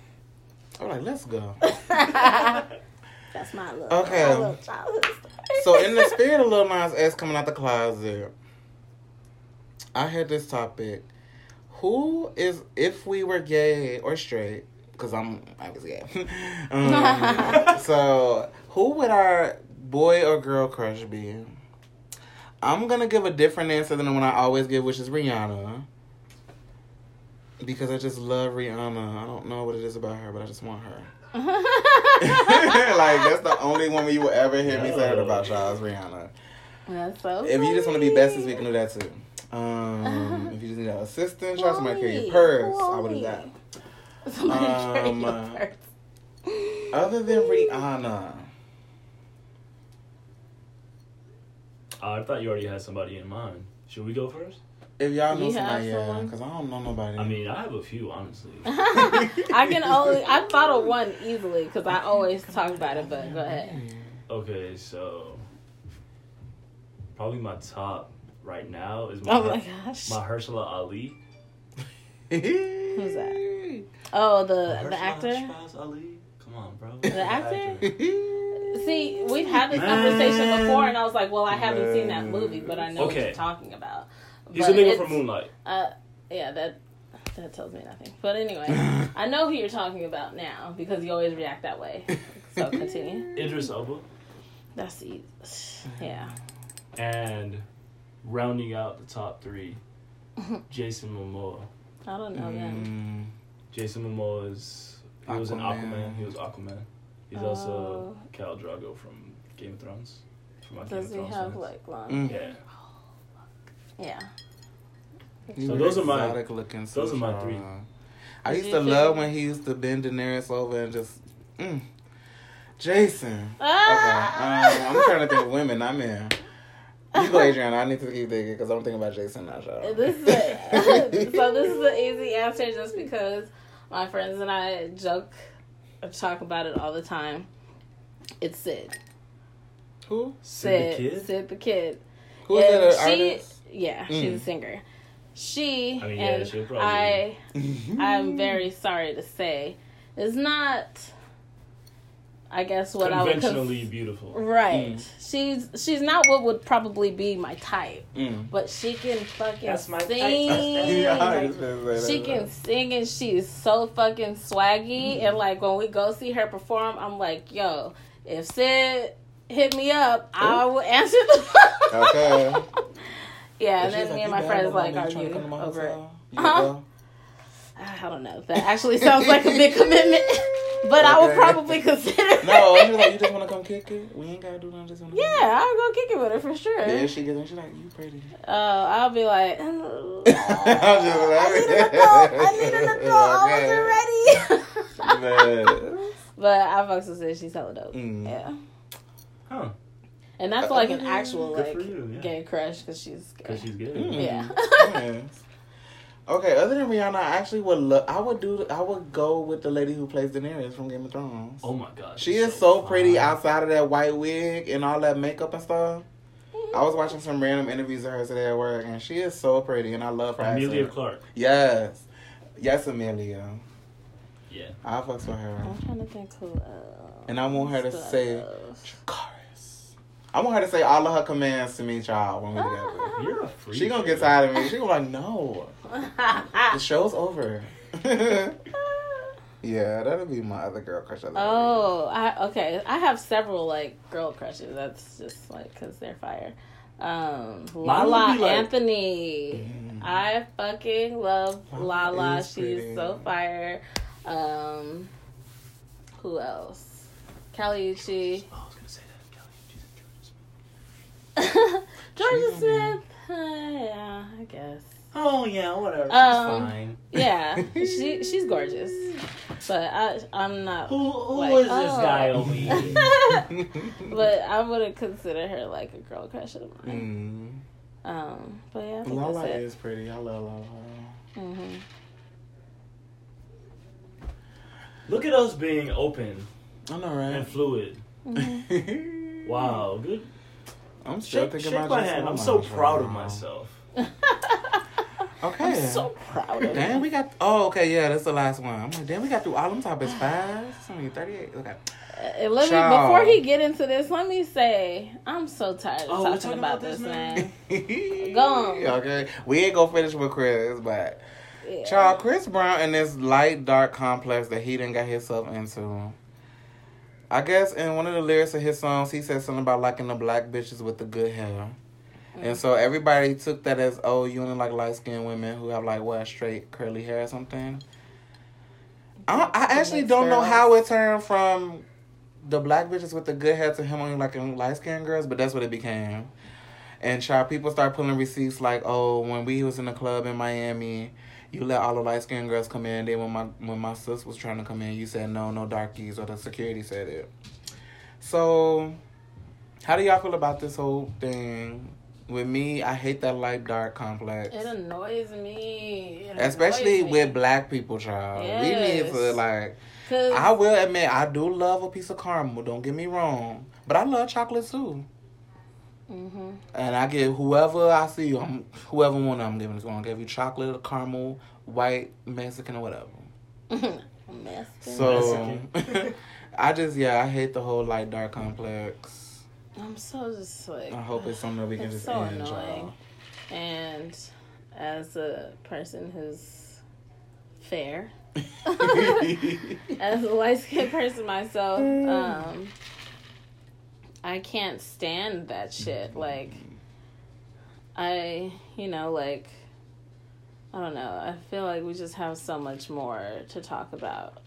I'm like, let's go. that's my little, Okay. my little childhood story. So, in the spirit of Lil Nas X coming out the closet, I had this topic. Who is, if we were gay or straight, because I'm, I was gay. um, so, who would our boy or girl crush be? I'm going to give a different answer than the one I always give, which is Rihanna. Because I just love Rihanna. I don't know what it is about her, but I just want her. like that's the only woman you will ever hear me say that about y'all is Rihanna. that's so If you just want to be funny. besties, we can do that too. Um, if you just need an assistant, try somebody carry your Wally, purse. I would do that. Somebody carry Um, your uh, purse. Other than Rihanna, Oh, I thought you already had somebody in mind. Should we go first? If y'all know You somebody, yeah, because I don't know nobody. I mean, I have a few, honestly. I can only. I thought of one easily because I always talk about it. But go ahead. Okay, so probably my top right now is my Oh my gosh. Mahershala Ali. Who's that? Oh, the Mahershala the actor. Shabazz Ali. Come on, bro. The actor? See, we've had this conversation before, and I was like, "Well, I haven't seen that movie, but I know what you're talking about." He's But a nigga from Moonlight. Uh, yeah, that that tells me nothing. But anyway, I know who you're talking about now because you always react that way. So continue. Idris Elba. That's easy. Yeah. And rounding out the top three, Jason Momoa. I don't know them. Mm, Jason Momoa is he was in Aquaman. Aquaman. He was Aquaman. He's Oh. also Khal Drogo from Game of Thrones. From my Game of Does he Thrones have fans. like long? Mm. Yeah. Yeah. he So those are my- exotic looking. those are my three. I used to love when he used to bend Daenerys over and just, mm, Jason. Okay, Ah! um, I'm trying to think of women, not men. You go, Adriana. I need to keep thinking because I'm thinking about Jason now. Shut up. This is a, so. This is an easy answer, just because my friends and I joke, or talk about it all the time. It's Sid. Who? Sid Sid. the Kid? Sid the kid. Who is And that? An she- artist? Yeah, she's Mm. a singer. She I mean, yeah, and she'll probably- I. I'm very sorry to say, is not. I guess what I would cons- Conventionally beautiful. right. Mm. She's she's not what would probably be my type, Mm. but she can fucking That's my type. sing. Yeah, I was gonna She can sing and she's so fucking swaggy. And like when we go see her perform, I'm like, yo, if Sid hit me up, I will answer the phone. Okay. yeah, and was then me and my friends like homie, you argue come to my over it. hotel? You Huh? I don't know. That actually sounds like a big commitment, but I would probably consider. No, it. she's like, you just want to come kick it? We ain't got to do nothing. Just wanna yeah, I'll go kick it with her for sure. Yeah, she gets in. She's like, you pretty. Oh, I'll be like, "Oh, I'm just I need an adult. I need an adult. I Okay. wasn't ready. But I fucks with Sid. She's hella dope. Mm. Yeah. Huh. And that's uh, like an mm-hmm. actual like for you, yeah. gay crush because she's gay. Because she's good. Mm. Yeah. Mm-hmm. Yes. Okay, other than Rihanna, I actually would look. I would do. I would go with the lady who plays Daenerys from Game of Thrones. Oh my god. she is so pretty fine. outside of that white wig and all that makeup and stuff. I was watching some random interviews of her today at work, and she is so pretty, and I love her. Emilia accent. Clarke. Yes, yes, Emilia. Yeah. I fucks with her, I'm trying to think who else. and I want her to Stuff. say, "Chorus." I want her to say all of her commands to me, child, when we together. You're a freak. She gonna get tired of me. She gonna be like, no, the show's over. yeah, that'll be my other girl crush. of oh, I okay. I have several like girl crushes. That's just like because they're fire. Um, Mine Lala like- Anthony. Mm. I fucking love Lala Lala. She's pretty. so fire. Um, who else? Kali Uchis. Oh, I was gonna say that. Kelly, she's a Jorja Smith. Smith. Uh, yeah, I guess. Oh yeah, whatever. She's Um, fine. Yeah, she she's gorgeous, but I I'm not. Who who like, is this oh. guy over here? but I wouldn't consider her like a girl crush of mine. Mm. Um, but yeah, I think Lala that's it. is pretty. I love Lala. hmm Look at us being open I know, and fluid. Mm-hmm. Wow, good. I'm still Shake, thinking shake about my hand. I'm Lala so right proud of myself. Okay. I'm so proud of Damn, you. we got. Oh, okay, yeah, that's the last one. I'm like, damn, we got through all them topics fast. It's only 38. Okay. Uh, let me before he get into this. Let me say I'm so tired of Oh, talking, talking about, about this, this man. now? Go on. Okay. We ain't gonna finish with Chris, but. Yeah. Child, Chris Brown in this light dark complex that he didn't got himself into. I guess in one of the lyrics of his songs, he said something about liking the black bitches with the good hair. And so everybody took that as, oh, you only like light skinned women who have like what straight curly hair or something. I, I actually don't know how it turned from the black bitches with the good hair to him only liking light skinned girls, but that's what it became. And child, people start pulling receipts like, oh, when we was in the club in Miami, you let all the light skinned girls come in. Then when my when my sis was trying to come in, you said no, no darkies, or the security said it. So, how do y'all feel about this whole thing? with me, I hate that light dark complex. It annoys me. It Especially annoys me. with black people, child. We need to Yes. like. I will admit, I do love a piece of caramel. Don't get me wrong, but I love chocolate too. Mhm. And I give whoever I see, I'm, whoever one I'm giving is going to give you chocolate, caramel, white, Mexican, or whatever. Mess. So I just yeah, I hate the whole light dark complex. I'm so just like. I hope it's something that we can just so end, annoying. y'all. And as a person who's fair, as a light skinned person myself, um, I can't stand that shit. Like, I, you know, like, I don't know. I feel like we just have so much more to talk about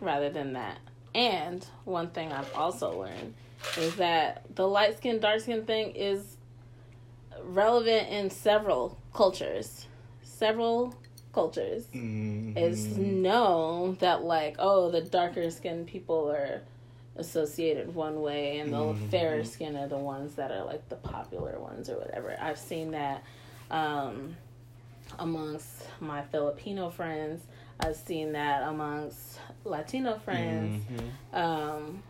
rather than that. And one thing I've also learned is that the light skin, dark skin thing is relevant in several cultures. Several cultures. Mhm. It's known that, like, oh, the darker skinned people are associated one way, and the Mhm. fairer skin are the ones that are, like, the popular ones or whatever. I've seen that um, amongst my Filipino friends. I've seen that amongst Latino friends. Mhm. Um,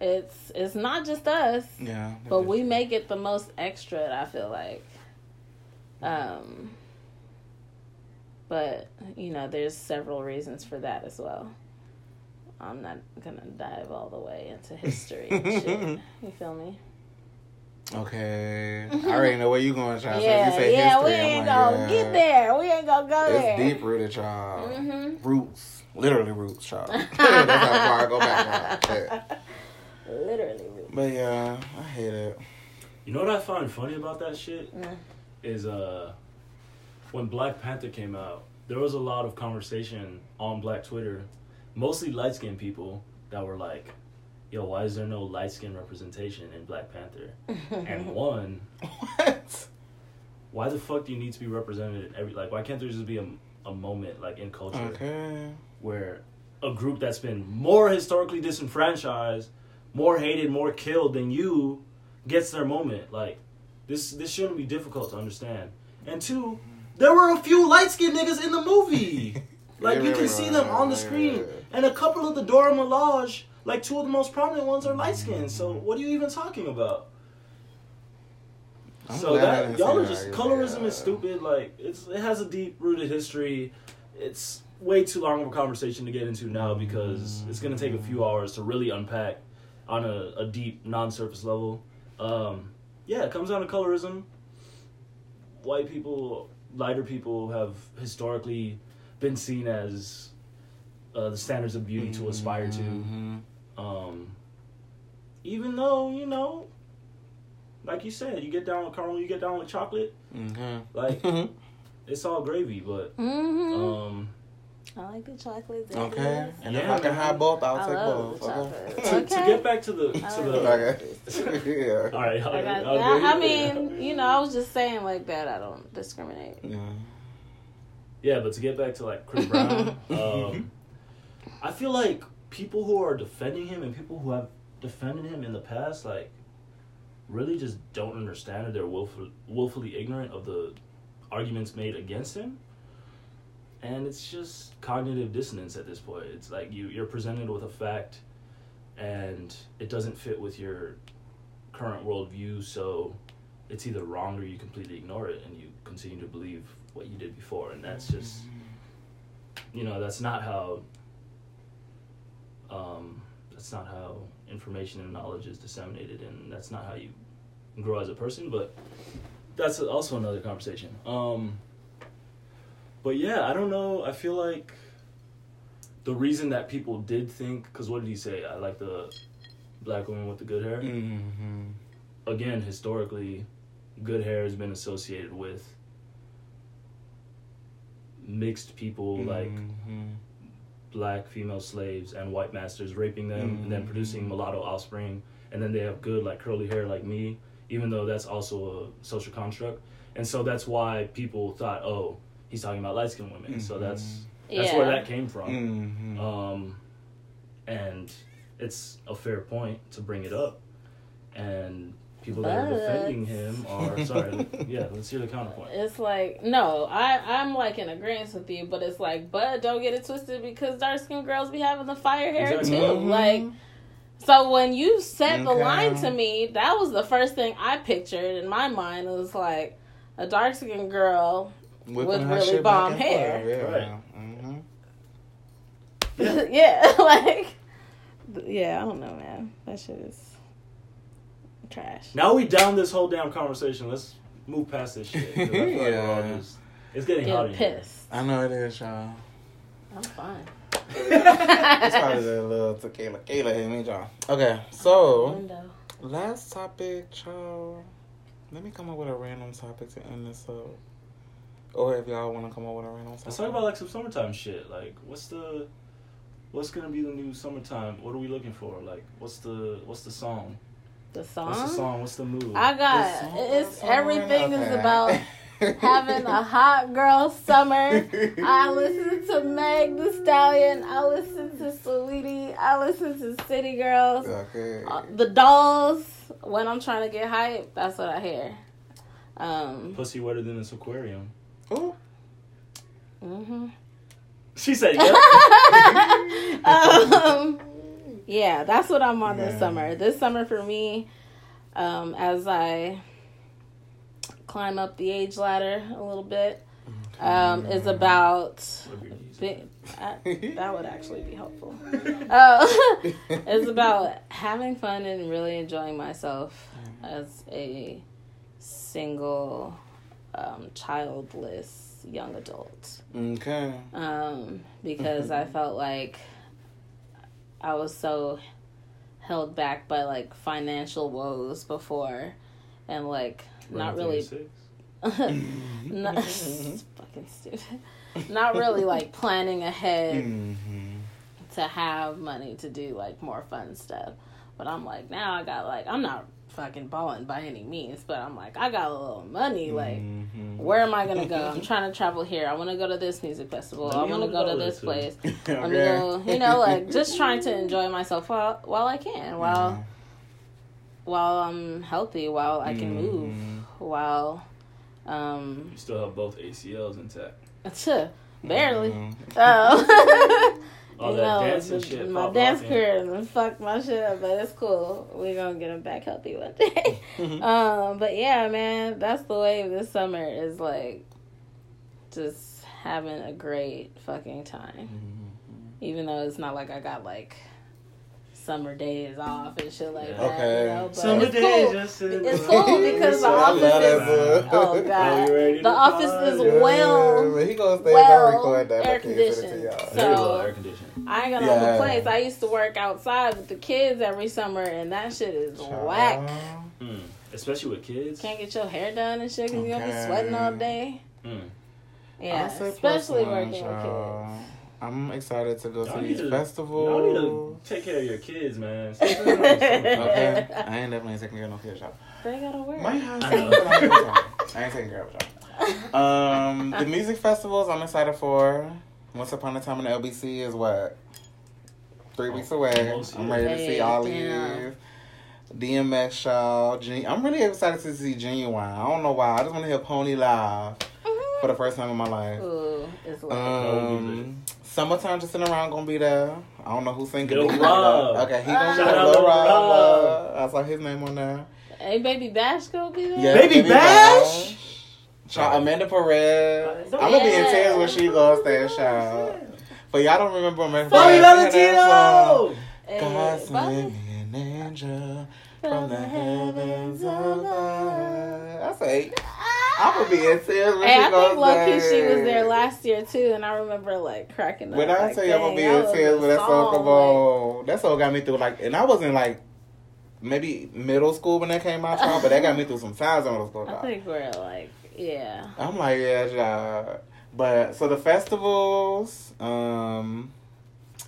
it's it's not just us, Yeah, but we make it the most extra. I feel like. Um, but you know, there's several reasons for that as well. I'm not gonna dive all the way into history and shit. You feel me? Okay, I already know where you going, child. yeah, so if you say yeah. history, we ain't like, gonna yeah. get there. We ain't gonna go there. It's deep rooted, child. Mhm. Roots, literally roots, child. That's how far I go back. Yeah. Literally. Roots. But yeah, I hate it. You know what I find funny about that shit Mm. is uh when Black Panther came out, there was a lot of conversation on Black Twitter, mostly light skinned people that were like, "Yo, why is there no light skin representation in Black Panther?" and one, What? why the fuck do you need to be represented in every like? Why can't there just be a a moment like in culture Okay. where a group that's been more historically disenfranchised, more hated, more killed than you gets their moment. Like this this shouldn't be difficult to understand. And two, there were a few light skinned niggas in the movie. Like Yeah, you can see them on the screen. And a couple of the Dora Milaje, like two of the most prominent ones are light skinned. So what are you even talking about? I'm so that y'all are just colorism is stupid. Like it's it has a deep rooted history. It's way too long of a conversation to get into now because it's gonna take a few hours to really unpack on a, a deep non-surface level. Um, yeah, it comes down to colorism. White people, lighter people have historically been seen as uh, the standards of beauty to aspire to. Mhm. Um, even though you know, like you said, you get down with caramel, you get down with chocolate, Mhm. like it's all gravy. But hmm um, I like the chocolate. okay. And if I can have both, I'll I take love both. the Okay. chocolate. to, to get back to the to the. Okay. yeah. All right, all Like right, I, I'll I. I mean, you know, I was just saying like that. I don't discriminate. Yeah. Yeah, but to get back to like Chris Brown, um, I feel like people who are defending him and people who have defended him in the past, like, really just don't understand or they're willful, willfully ignorant of the arguments made against him. And it's just cognitive dissonance at this point. It's like you you're presented with a fact, and it doesn't fit with your current worldview, so it's either wrong or you completely ignore it and you continue to believe what you did before and that's just you know that's not how um, that's not how information and knowledge is disseminated and that's not how you grow as a person but that's also another conversation. Um, but yeah i don't know i feel like the reason that people did think because what did he say? I like the black woman with the good hair. Mm-hmm. again, historically, good hair has been associated with mixed people like Mm-hmm. black female slaves and white masters raping them and then producing mulatto offspring and then they have good like curly hair like me even though that's also a social construct and so that's why people thought oh he's talking about light-skinned women so that's that's Yeah. where that came from Mm-hmm. um, and it's a fair point to bring it up. And people that are defending him are sorry. yeah, let's hear the counterpoint. It's like no, I I'm like in agreement with you, but it's like, but don't get it twisted because dark skinned girls be having the fire hair Exactly. too. Mhm. Like, so when you said the line to me, that was the first thing I pictured in my mind. It was like a dark skinned girl, Whipping with really bomb back hair. forth, Yeah. Right. hmm yeah, like, yeah, I don't know, man. That shit is trash. Now we down this whole damn conversation. Let's move past this shit. I feel like Yeah. just, it's getting hot Get in here. pissed. I know it is, y'all. I'm fine. It's probably the little tequila, tequila hit me, y'all. Okay, so Window. last topic, y'all. Let me come up with a random topic to end this up. Or if y'all want to come up with a random topic. Let's talk about like some summertime shit. Like, what's the, what's gonna be the new summertime? What are we looking for? Like, what's the, what's the song? The song. What's the song? What's the move? I got song- it's song, everything is about having a hot girl summer. I listen to Meg Thee Stallion. I listen to Saweetie. I listen to City Girls. Okay. Uh, the dolls. When I'm trying to get hype, that's what I hear. Um. Pussy wetter than this aquarium. Ooh. hmm She said, "Yep." um, yeah, that's what I'm on this summer. This summer for me, um, as I climb up the age ladder a little bit, um, is about. I, that would actually be helpful. Uh, it's about having fun and really enjoying myself as a single, um, childless young adult Okay. um, because I felt like I was so held back by like financial woes before, and like not really, not, fucking stupid. Not really like planning ahead Mhm. to have money to do like more fun stuff. But I'm like now I got like I'm not fucking balling by any means, but I'm like I got a little money like. Mhm. Where am I gonna go? I'm trying to travel here. I want to go to this music festival. I want to go to this too. place. okay. Let me go. You know, like just trying to enjoy myself while while I can, while while I'm healthy, while I can move, Mhm. while um, You still have both ACLs intact. barely. Mhm. Oh. All You that know, dancing the- shit. My dance career and fucked my shit up, but it's cool. We're gonna get them back healthy one day. Um, but yeah, man, that's the way this summer is like just having a great fucking time. Mhm. Even though it's not like I got like summer days off and shit like Yeah. that. Okay. You know? But Summer it's days, cool. just It's cool because the office is that oh god. The office is Yeah, well- but he gonna stay well and record that. air I can't send it to conditioned. y'all. So- air conditioning. I ain't got Yeah. no complaints. I used to work outside with the kids every summer and that shit is whack. Mm. Especially with kids. Can't get your hair done and shit because you're gonna be sweating all day. Mm. Yeah, I'll say plus especially working with kids. I'm excited to go Y'all to need these to- festivals. Y'all need to take care of your kids, man. Okay, I ain't definitely taking care of no kids, y'all. They gotta work. Might have I some, know. but I ain't taking- I ain't taking care of y'all. Um, the music festivals I'm excited for. Once Upon a Time in the LBC is what three weeks away. I'm ready to see Hey, all damn. these. DMX, y'all. Gen- I'm really excited to see Ginuwine. I don't know why. I just want to hear Pony live for the first time in my life. Ooh, it's like Um, summertime just sitting around gonna be there. I don't know who's singing. Lil but he gonna Rob. Okay, he gonna be Shout there. Lil Lil Rob. Rob. uh, I saw his name on there. Hey, baby Bash gonna be there. Yeah, Baby Bash? Child, Amanda Perez. Oh, I'm gonna be in tears when she goes there, child. But y'all don't remember Amanda Bobby Perez. singing that song. Hey, God Bobby- send me an angel from the heavens above. I say, I'm gonna be in tears when Hey, she I think low key there. she was there last year too, and I remember like cracking up. When I like, tell you I'm gonna be that in was tears when that song come like- on, that song got me through like, and I wasn't like maybe middle school when that came out, but that got me through some times in middle school. I think we're like, yeah. I'm like, yeah, child. But so the festivals, um,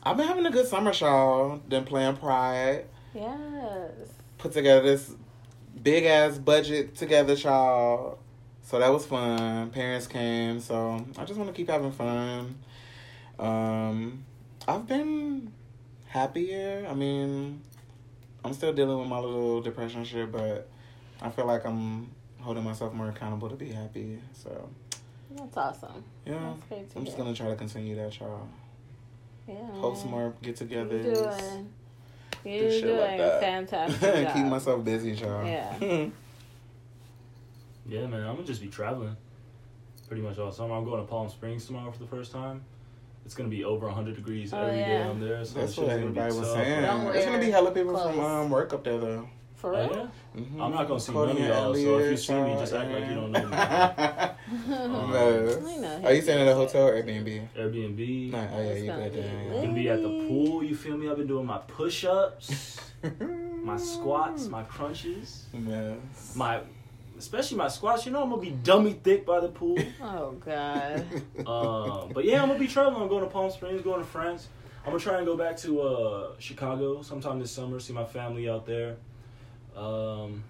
I've been having a good summer, y'all. Been playing Pride, Yes. put together this big ass budget together, y'all. So that was fun. Parents came, so I just want to keep having fun. Um, I've been happier. I mean, I'm still dealing with my little depression shit, but I feel like I'm holding myself more accountable to be happy. So That's awesome. yeah, That's great I'm just gonna try to continue that, y'all. Yeah. Host man. more You're get-togethers. doing. You're shit doing like fantastic. Keep myself busy, y'all. Yeah. Yeah, man, I'm gonna just be traveling pretty much all summer. I'm going to Palm Springs tomorrow for the first time. It's gonna be over 100 degrees Oh, every day yeah. I'm there. So That's it's what gonna be everybody was tough. saying. Don't There's gonna be hella people from um, work up there though. For Oh, real? yeah? Mhm. I'm not gonna see Cody none of y'all, so if you see me, just act like you don't know me. No. Know Are you staying at a hotel or Airbnb? Airbnb. No, oh yeah, you gonna good be then. Gonna be at the pool. You feel me? I've been doing my push-ups, my squats, my crunches, Yes. my, especially my squats. You know I'm gonna be dummy thick by the pool. Oh God. Uh, but yeah, I'm gonna be traveling. I'm going to Palm Springs, going to France. I'm gonna try and go back to uh, Chicago sometime this summer. See my family out there. Um,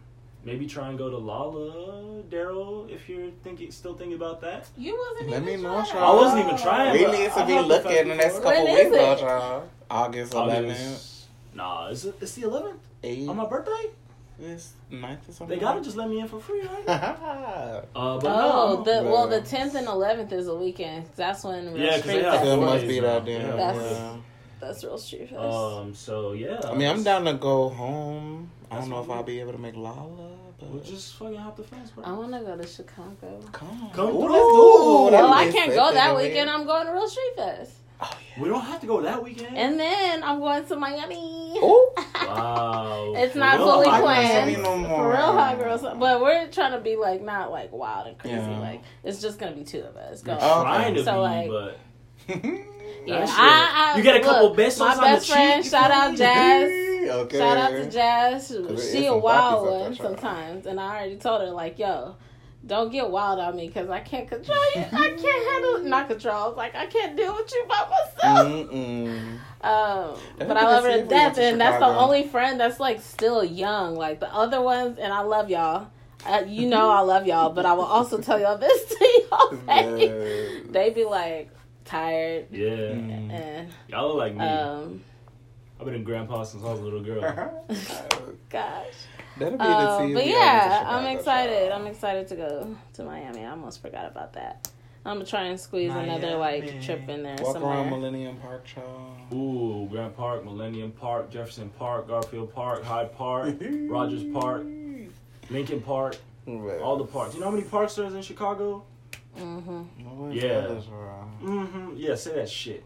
maybe try and go to Lolla, Daryl, if you're thinking, still thinking about that. You wasn't Let even me know, trying. Sean. I wasn't even trying. we need to I've be looking in the next couple When weeks, is though, it? y'all. August 11th. August. Nah, it's it's the 11th 8th. on my birthday. It's 9th or something. They gotta just let me in for free, right? Uh, but Oh, no, the well, the tenth and eleventh is a weekend. That's when real Yeah, 'cause street fest. Still Four must be now. that then. That's- Yeah. That's real street fest. um, so yeah. I mean, I'm down to go home. I don't know if I'll be able to make Lolla, but We'll just fucking hop the fence, bro. I want to go to Chicago. come on. Come Ooh, through. let's do it. Well, I can't go that anyway. weekend. I'm going to Real Street Fest, Oh yeah. We don't have to go that weekend. and then I'm going to Miami. Oh. wow. It's For not real? fully planned. summer no For real hot girls, but we're trying to be like not like wild and crazy. Yeah. Like it's just gonna be two of us You're going. Oh, trying to So, be, like- but Yeah, I, I, You get a couple look, besos My on the best cheek, friend, you shout out me? Jazz. okay. Shout out to Jazz. She a wild one sometimes, and I already told her like, yo. Don't get wild on me because I can't control you. I can't handle not control. I was like I can't deal with you by myself. Mm-mm. Um, but I love her to to see if we went death, to and that's the only friend that's like still young. Like the other ones, and I love y'all. Uh, you know I love y'all, but I will also tell y'all this to y'all. Yeah. They be like tired, yeah, and y'all look like me. um, I've been in grandpa since I was a little girl. Oh gosh. That'll be Uh, the but yeah, gotta I'm excited. Chicago, I'm excited to go to Miami. I almost forgot about that. I'm gonna try and squeeze another like trip in there Walk around. Millennium Park, child. Ooh, Grand Park, Millennium Park, Jefferson Park, Garfield Park, Hyde Park, Rogers Park, Lincoln Park, all the parks. You know how many parks there's in Chicago? hmm Yeah. Yeah. Mm-hmm. Yeah, say that shit.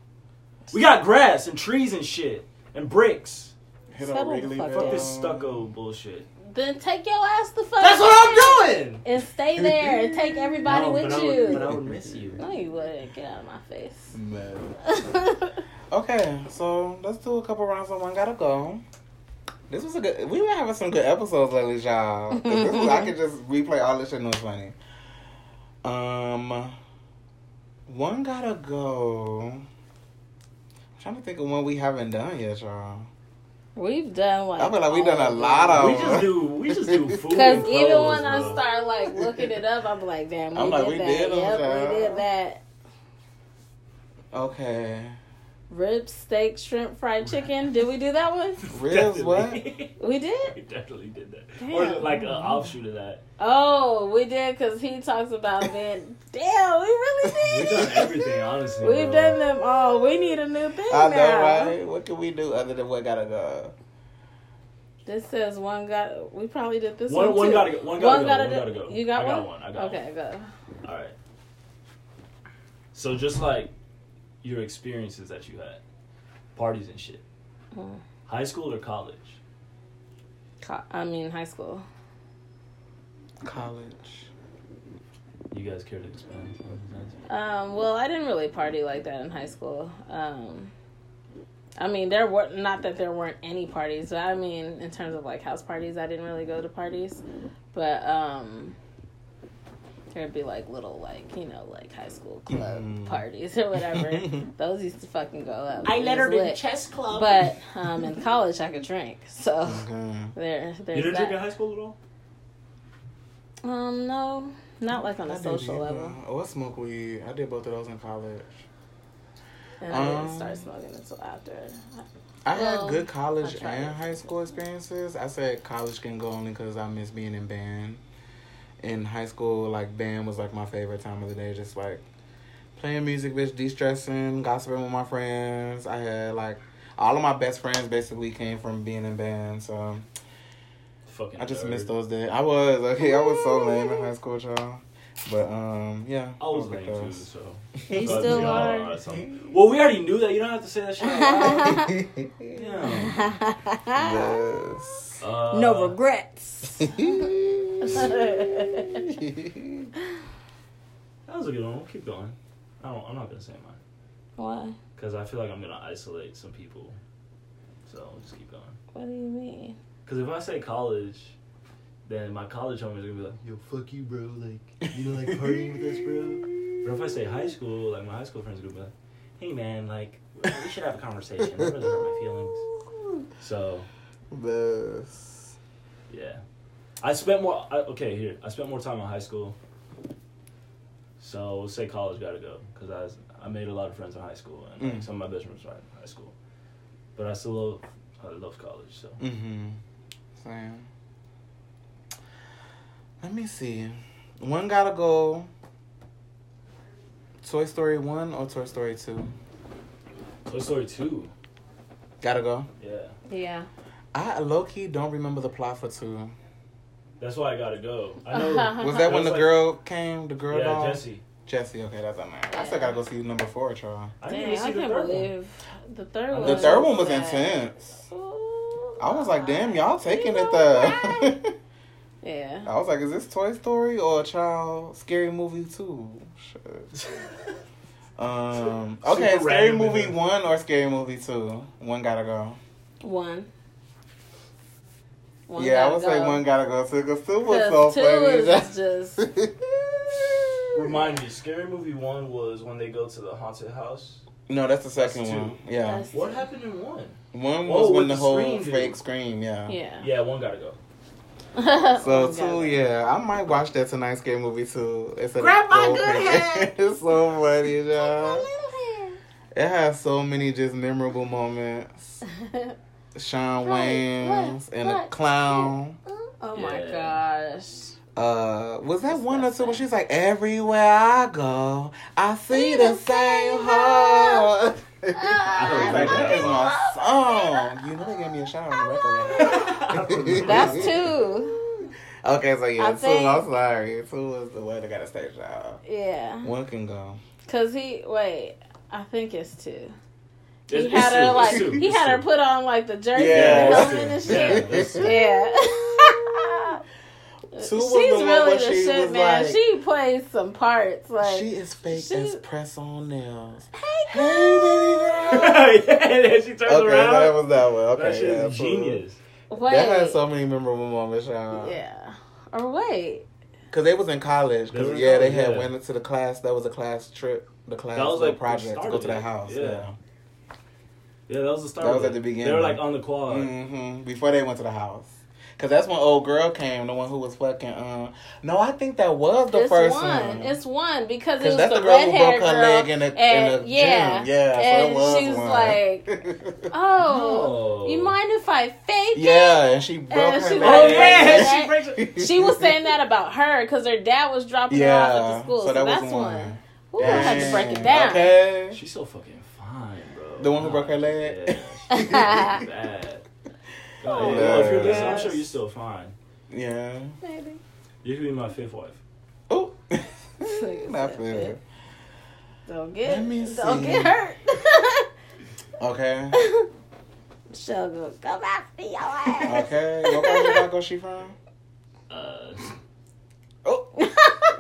We got grass and trees and shit and bricks. Hit Settle on the fuck Fuck down. this stucco bullshit. Then take your ass the fuck. That's what I'm doing. And stay there and take everybody No, with but I you. would, but I would miss you. No, you wouldn't. Get out of my face. Man. Okay, so let's do a couple rounds of one gotta go. This was a good. We've been having some good episodes lately, y'all. 'Cause This was, I could just replay all this shit and it was funny. Um, one gotta go. I'm trying to think of one we haven't done yet, y'all. We've done like. I feel like we've done a of lot them. of- We just do. We just do food. Because even clothes, when I start like looking it up, I'm like, damn, we I'm did like, we that. did yep, child. we did that. Okay, Rib, steak, shrimp, fried chicken. Did we do that one? ribs. What? We did. we definitely did that. Damn. Or like an offshoot of that. Oh, we did because he talks about being. Damn, we really did. We've done everything, honestly. We've bro. done them all. We need a new thing I now. know, right? What can we do other than what gotta go? This says one got. We probably did this One, one. one gotta go. One gotta One go. gotta one do- gotta go. You got I one? got one. I got Okay, go. All right. So just like your experiences that you had, parties and shit. Hmm. High school or college? Co- I mean, high school. College. You guys care to expand? Um, well, I didn't really party like that in high school. Um, I mean, there were not that there weren't any parties, but I mean, in terms of like house parties, I didn't really go to parties. But um, there'd be like little, like you know, like high school club Mhm. parties or whatever. Those used to fucking go up. I It let her to the chess club. But um, in college, I could drink, so Okay. there, there's you didn't that. drink in high school at all? Um, no, not like on I a social either. level. Oh, I smoke weed. I did both of those in college. And I didn't Um, start smoking until after. I Well, had good college and high school experiences. I said college can go only because I miss being in band. In high school, like band was like my favorite time of the day. Just like playing music, bitch, de stressing, gossiping with my friends. I had like all of my best friends basically came from being in band. So Fucking I just nerd. missed those days. I was okay. I was so lame in high school, y'all. But um, yeah, I was lame too, so. You still you know, are. Well, we already knew that. You don't have to say that shit. out yeah. yes. Uh, no regrets. That was a good one. We'll keep going. I don't, I'm not gonna say mine Why? because I feel like I'm gonna isolate some people. So we'll just keep going. What do you mean? Because if I say college, then my college homies are gonna be like, "Yo, fuck you, bro. Like, you don't like partying with us, bro." But if I say high school, like my high school friends are gonna be like, "Hey, man, like, we should have a conversation. That really hurt my feelings." So This. yeah, I spent more. I, okay, here I spent more time in high school. So we'll say college got to go because I was, I made a lot of friends in high school and like, Mm. some of my best friends were in high school. But I still love I love college. So Mm-hmm. Same. Let me see. One gotta go. Toy Story one or Toy Story two? Toy Story two. Gotta go. Yeah, Yeah. I low key don't remember the plot for two. That's why I gotta go. I know. Was that when the like- girl came? The girl yeah. Jesse. Jesse. Okay, that's on there. I still gotta go see number four, y'all. I Dang, didn't even I the can't third one. believe the third one. The third one was sad. intense. Ooh. I was like, damn, y'all taking it there. Yeah. I was like, is this Toy Story or a child scary movie too? Shit. Um. Okay, Super scary movie one or scary movie two. One gotta go. One. One yeah, I gotta would say one gotta go too. Cause two was so 'Cause two funny. is just. Remind me, Scary Movie one was when they go to the haunted house. no, that's the second two. one. Yeah, That's- What happened in one? one Oh, was when the, the whole scream dude. fake scream. Yeah. Yeah. Yeah, one gotta go. So One two, yeah, I might watch that tonight. Scary movie too. It's a Grab my good thing. hand. it's so funny, y'all. It has so many just memorable moments. Shawn Right, Wayans right, and the right. clown. oh my Yeah. gosh. Uh, was that one or two when she's like, "Everywhere I go, I see the same heart." I was like, that is my song. You know they gave me a shout on the record. That's two. Okay, so yeah, I two. think- I'm sorry. Two was the one that got a stage job. Yeah. One can go. Cause he wait, I think it's two. He It's- had it's her two, like it's he it's had her put on like the jersey Yeah, and the helmet two. and shit. Yeah, it's two. Yeah. Two was She's the really where the she shit, man. like- she plays some parts like she is fake she- as press on nails. Hey, Hey, baby girl. yeah, and then she turns around. Okay, around. that was that one. Okay, that shit yeah, genius. Wait. That had so many memorable moments, y'all. yeah. Or wait. Cause they was in college. Cause yeah, they had yeah. went into the class. That was a class trip. The class That was like project to go to that it. house. Yeah. Yeah. Yeah, that was the start. That was at the beginning. They were like on the quad. hmm Before they went to the house. Cause that's when old girl came, the one who was fucking. Um, no, I think that was the it's first one. one. It's one because it was that's the, the girl who broke hair her girl. leg in the, and, in the yeah, gym. Yeah, and so it was she's one. like, "Oh, No. you mind if I fake yeah, and she broke And her she leg. Oh yeah, she breaks it. it?" She was saying that about her because her dad was dropping her off at the school. so So, that was that's one. one. Ooh, I had to break it down. Okay. She's so fucking fine, bro. The one who broke her leg? Yeah, bad. Oh, you know, if you're listening, I'm sure you're still fine. Yeah. Maybe. You could be my fifth wife. Oh. Nigga Not fair. Don't get Let me don't see. get hurt. Okay. Sugar, come after your ass. Okay. What part of Chicago she from? Uh, Oh.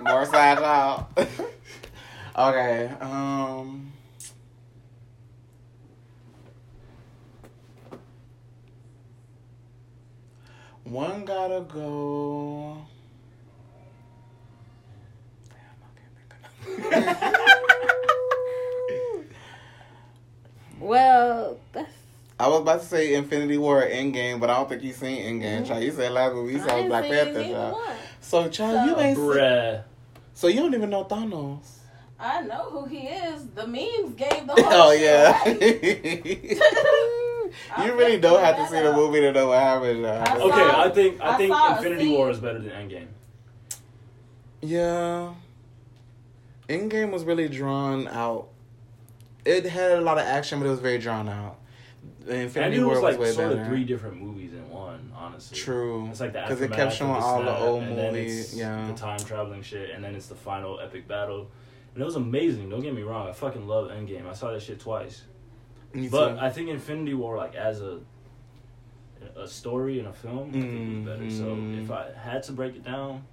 More side out. okay. Um. One gotta go. Damn, I can't think of well, that's I was about to say Infinity War or Endgame, but I don't think you seen Endgame, mm-hmm. child. You said last week we saw Black seen Panther, child. So, child, you So- ain't seen. bruh. So you don't even know Thanos. I know who he is. The memes gave the whole Oh yeah. right. you really don't have to see the movie to know what happened. I uh. Okay, saw- I think I, I think Infinity War is better than Endgame. Yeah. Endgame was really drawn out. It had a lot of action, but it was very drawn out. The And Infinity it War was was, like way sort better. of three different movies in one. Honestly, True. It's like the because it kept showing the all the old movies. Yeah. the time traveling shit, and then it's the final epic battle, and it was amazing. Don't get me wrong, I fucking love Endgame. I saw that shit twice, Me but too. I think Infinity War, like as a a story and a film, I think it was better. So if I had to break it down,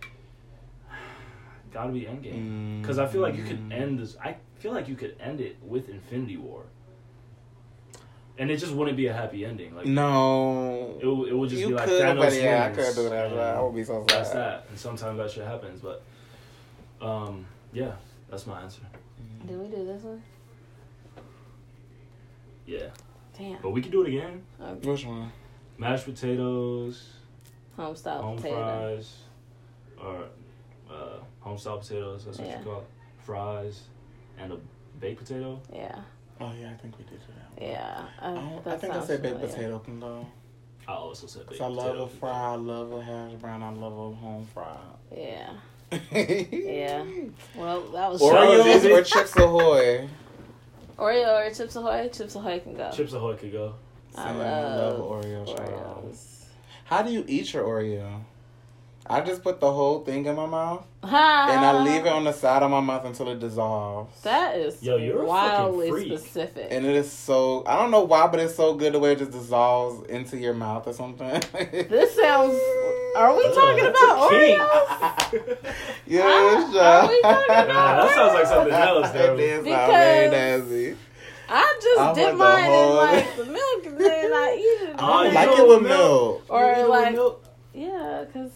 gotta be Endgame. Mm. Because I feel like you could end this. I feel like you could end it with Infinity War, and it just wouldn't be a happy ending. Like No. it, would- it would just you be like could, Thanos but yeah, I wins, couldn't do that. and I would be so sad. That's that, and sometimes that shit happens. But, um, yeah, that's my answer. Did we do this one? Yeah, Damn. but we could do it again. Okay. Which one? Mashed potatoes, Home style home potato. fries, or uh, home style potatoes. That's what Yeah. you call it. Fries, and a baked potato. Yeah. Oh yeah, I think we did that. Yeah. I, Uh, don't, I think I sounds said baked familiar. potato though. I also said baked Cause I love potato. a fry, I love a hash brown, I love a home fry. Yeah. yeah. Well, that was Oreos Oreos easy. or Chips Ahoy? Oreo or Chips Ahoy. Chips Ahoy can go. Chips Ahoy could go. I Same, love Oreo. child. Oreos. How do you eat your Oreo? I just put the whole thing in my mouth and I leave it on the side of my mouth until it dissolves. That is Yo, you're wildly freak. specific. and it is so I don't know why, but it's so good the way it just dissolves into your mouth or something. this sounds. Are we talking that's about. Oreos? yeah, Are- sure. are we talking about Nah, that sounds like something else, though. it did sound Because- very nasty. I just I dip want the mine in like the milk and then I eat it. Oh, ah, I you like it with milk. milk. or You with like milk? yeah, because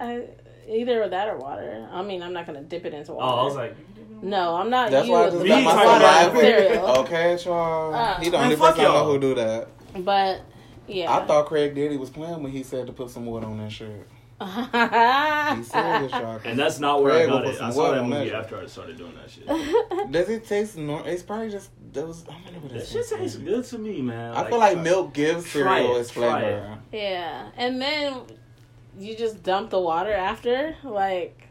I either that or water. I mean, I'm not gonna dip it into water. Oh. I was like, no, I'm not. That's you why I just the got my water about cereal. Okay, y'all. Uh, he the Man, only person I know who do that. But yeah, I thought Craig Diddy was playing when he said to put some wood on that shirt. He serious, y'all. and that's not where I Craig will got put it. some I saw wood that on movie that. after I started doing that shit. Does it taste normal? It's probably just those. I wonder what it That shit tastes good to me, man. I feel like milk gives cereal it, its try flavor. yeah, and then you just dump the water after. Like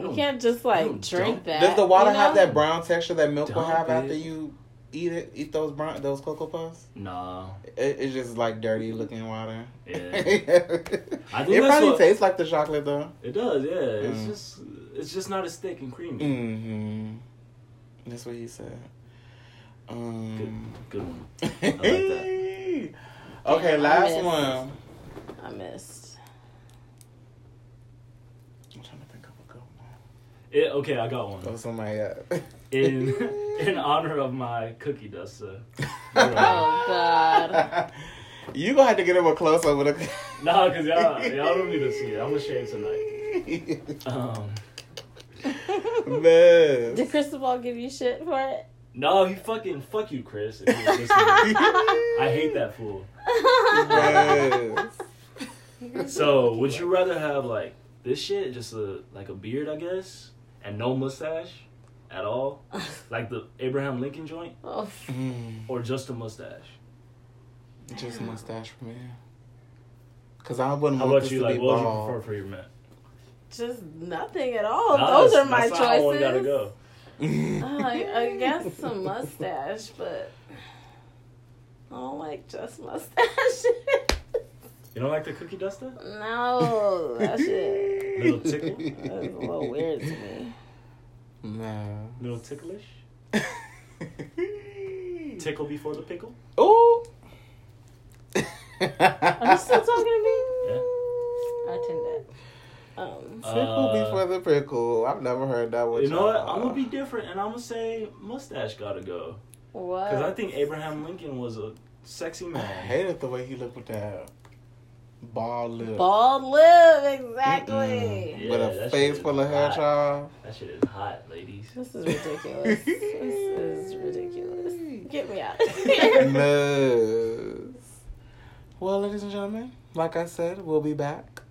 you can't just like drink that. Does the water you have that brown texture that milk will have it. after you eat it? Eat those brown those cocoa puffs? No, It, it's just like dirty looking water. Yeah. it I think that's probably what- tastes like the chocolate though. It does, yeah. It's Mm. just it's just not as thick and creamy. Mm-hmm. That's what he said. Um, Good one. like okay, Yeah, I last missed. one. I missed. I'm trying to think of a good one. It, okay, I got one. Oh, somebody else. In in honor of my cookie duster. Oh God. you gonna have to get him a close up with a. Nah, cause y'all y'all don't need to see it. I'm gonna shave tonight. Um, Man. Did Cristobal give you shit for it? no, he fucking fuck you, Chris. If you're listening. I hate that fool. Yes. So, would you rather have like this shit, just a like a beard, I guess, and no mustache at all, like the Abraham Lincoln joint, Oh, Mm, or just a mustache? just a mustache for me. Cause I wouldn't How want about this you? to Like, be what would you prefer for your man? just nothing at all. Nah, Those are my that's not how one choices. gotta go. Uh, I, I guess some mustache, but I don't like just mustache. You don't like the cookie duster? no, that shit Little tickle, that's a little weird to me. Nah. little ticklish, tickle before the pickle. Oh! Are you still talking to me? Yeah. I tend to. Um, Tickle Uh, before the pickle. I've never heard that one. You know what? I'm gonna be different, and I'm gonna say mustache gotta go. what? Cause I think Abraham Lincoln was a sexy man. I hated the way he looked with that bald lip. Bald lip, exactly. Yeah, with a face full of hair, hot. child. That shit is hot, ladies. This is ridiculous. this is ridiculous. Get me out of here. Yes. Well, ladies and gentlemen, like I said, we'll be back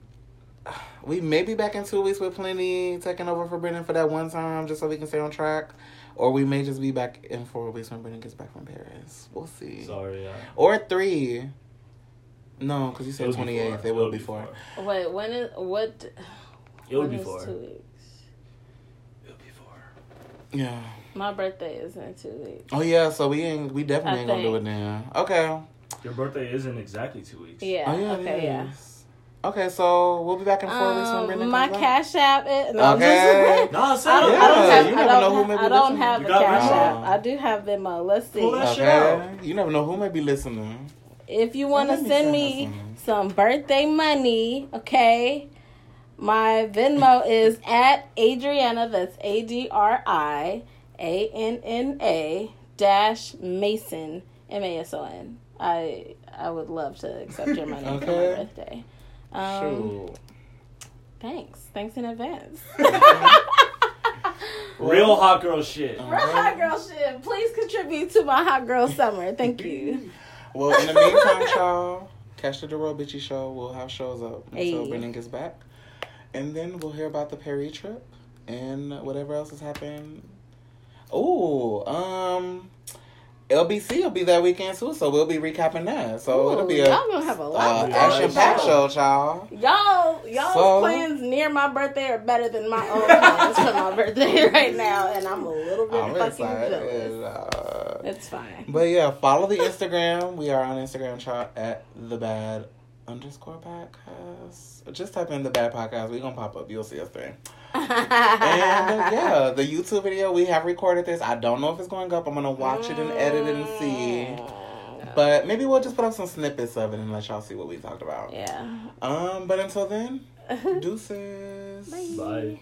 we may be back in two weeks with plenty taking over for Brennan for that one time, just so we can stay on track. Or we may just be back in four weeks when Brennan gets back from Paris. We'll see. Sorry, yeah. Or three. No, because you said would twenty eighth. four. It will be four. Wait, when is what? It will when be is four. Two weeks. It would be four. Yeah. My birthday is in two weeks. Oh yeah. So we ain't. We definitely I ain't gonna do it think. then. Okay. Your birthday is in exactly two weeks. Yeah. Oh yeah. okay. it Yeah. Okay, so we'll be back in four weeks when Um, Brendan my comes back. cash app. Is, no, I'm Okay. just- Nah, say I don't, it. I don't have. you I never don't, know who have, may be I don't listening. have You a cash Venmo? app. I do have Venmo. Let's see. Pull that shit Okay. You never know who may be listening. If you want to send me some. birthday money, okay? My Venmo is at Adriana. That's A D R I A N N A dash Mason M A S O N. I I would love to accept your money for Okay. my birthday. Um, Shoot. thanks. Thanks in advance. Real hot girl shit. Real hot girl shit. Please contribute to my hot girl summer. Thank you. Well, in the meantime, y'all, catch the Real Bitchy show. We'll have shows up until Hey. Brendan gets back, and then we'll hear about the Paris trip and whatever else has happened. Oh, um, LBC will be that weekend too, so we'll be recapping that. So Ooh, it'll be a y'all gonna have a lot. uh, of action packed show, y'all. Y'all, y'all's So- plans near my birthday are better than my own plans for my birthday right now, and I'm a little bit I'm fucking excited. jealous. Uh, It's fine. But yeah, follow the Instagram. We are on Instagram chart at the bad underscore podcast. Just type in the bad podcast. We're gonna pop up. You'll see us there. And uh, yeah, the YouTube video we have recorded this. I don't know if it's going up. I'm gonna watch it and edit it and see. But maybe we'll just put up some snippets of it and let y'all see what we talked about. Yeah. Um, but until then, deuces. Bye. Bye.